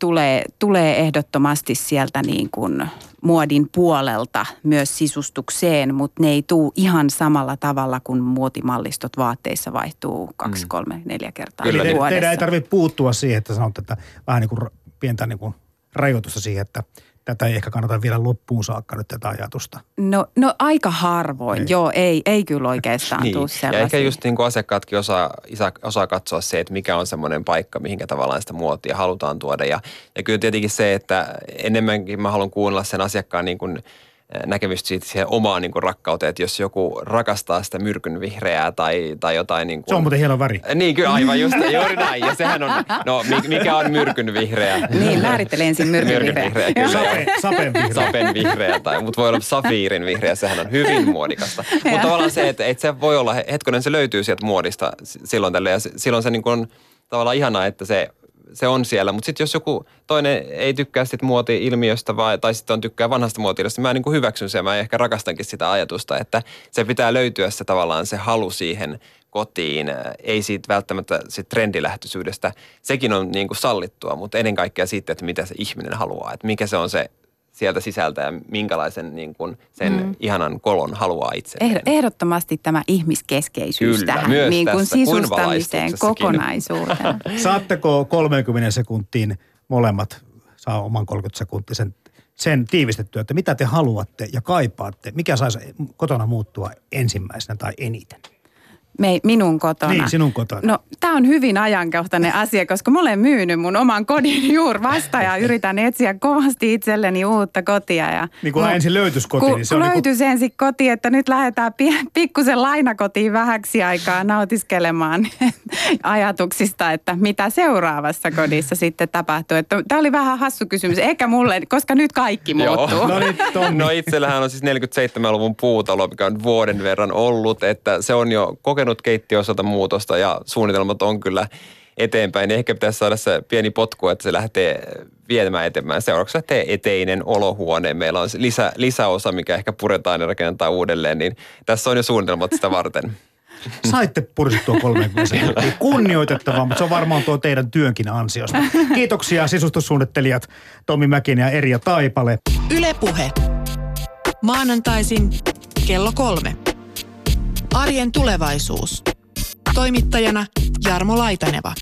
tulee, tulee ehdottomasti sieltä niin kuin muodin puolelta myös sisustukseen, mutta ne ei tuu ihan samalla tavalla kuin muotimallistot vaatteissa vaihtuu kaksi, mm. kolme, neljä kertaa Eli te, teidän ei tarvitse puuttua siihen, että sanotte, että vähän niin kuin pientä niin kuin rajoitusta siihen, että tätä ei ehkä kannata vielä loppuun saakka nyt tätä ajatusta. No, no aika harvoin, ei. joo, ei, ei kyllä oikeastaan niin. tule sellaisia. Ja ehkä just niin kuin asiakkaatkin osaa, osaa katsoa se, että mikä on semmoinen paikka, mihinkä tavallaan sitä muotia halutaan tuoda. Ja, ja kyllä tietenkin se, että enemmänkin mä haluan kuunnella sen asiakkaan niin kuin – näkemystä siitä siihen omaan niin kuin rakkauteen, että jos joku rakastaa sitä myrkyn vihreää tai, tai jotain niin kuin... Se on muuten hieno väri. Niin, kyllä aivan just, juuri näin. Ja sehän on, no mikä on myrkyn vihreä? Niin, määrittele ensin myrkyn, myrkyn vihreä. vihreä kyllä, Sape, sapen vihreä. Sapen vihreä, tai, mutta voi olla safiirin vihreä, sehän on hyvin muodikasta. mutta tavallaan se, että, että se voi olla, hetkonen se löytyy sieltä muodista silloin tälle, ja silloin se niin kuin on tavallaan ihanaa, että se se on siellä. Mutta sitten jos joku toinen ei tykkää sit muoti-ilmiöstä vai, tai sitten on tykkää vanhasta muoti niin mä niin kuin hyväksyn sen. Mä ehkä rakastankin sitä ajatusta, että se pitää löytyä se tavallaan se halu siihen kotiin. Ei siitä välttämättä sit trendilähtöisyydestä. Sekin on niin kuin sallittua, mutta ennen kaikkea siitä, että mitä se ihminen haluaa. Että mikä se on se sieltä sisältä ja minkälaisen niin kuin sen mm. ihanan kolon haluaa itse. Ehdottomasti tämä ihmiskeskeisyys Kyllä, tähän myös niin kuin sisustamiseen kokonaisuuteen. Saatteko 30 sekuntiin molemmat saa oman 30 sekuntisen sen tiivistettyä, että mitä te haluatte ja kaipaatte, mikä saisi kotona muuttua ensimmäisenä tai eniten? Me, minun kotona. Niin, sinun kotona. No, tämä on hyvin ajankohtainen asia, koska mä olen myynyt mun oman kodin juuri vasta ja yritän etsiä kovasti itselleni uutta kotia. Ja niin kun ensin löytyisi koti, kun, niin se kun on löytyisi niin ensin koti, että nyt lähdetään pikkusen lainakotiin vähäksi aikaa nautiskelemaan ajatuksista, että mitä seuraavassa kodissa sitten tapahtuu. Tämä oli vähän hassu kysymys, ehkä mulle, koska nyt kaikki muuttuu. Joo. No, niin, no itsellähän on siis 47-luvun puutalo, mikä on vuoden verran ollut, että se on jo kokenut keittiöosalta muutosta ja suunnitelmat on kyllä eteenpäin. Niin ehkä pitäisi saada se pieni potku, että se lähtee viemään eteenpäin. Seuraavaksi lähtee eteinen olohuone. Meillä on lisä, lisäosa, mikä ehkä puretaan ja rakennetaan uudelleen, niin tässä on jo suunnitelmat sitä varten. Saitte puristettua 30 Kunnioitettavaa, mutta se on varmaan tuo teidän työnkin ansiosta. Kiitoksia sisustussuunnittelijat Tomi Mäkinen ja Erja Taipale. Ylepuhe. Maanantaisin kello kolme. Arjen tulevaisuus. Toimittajana Jarmo Laitaneva.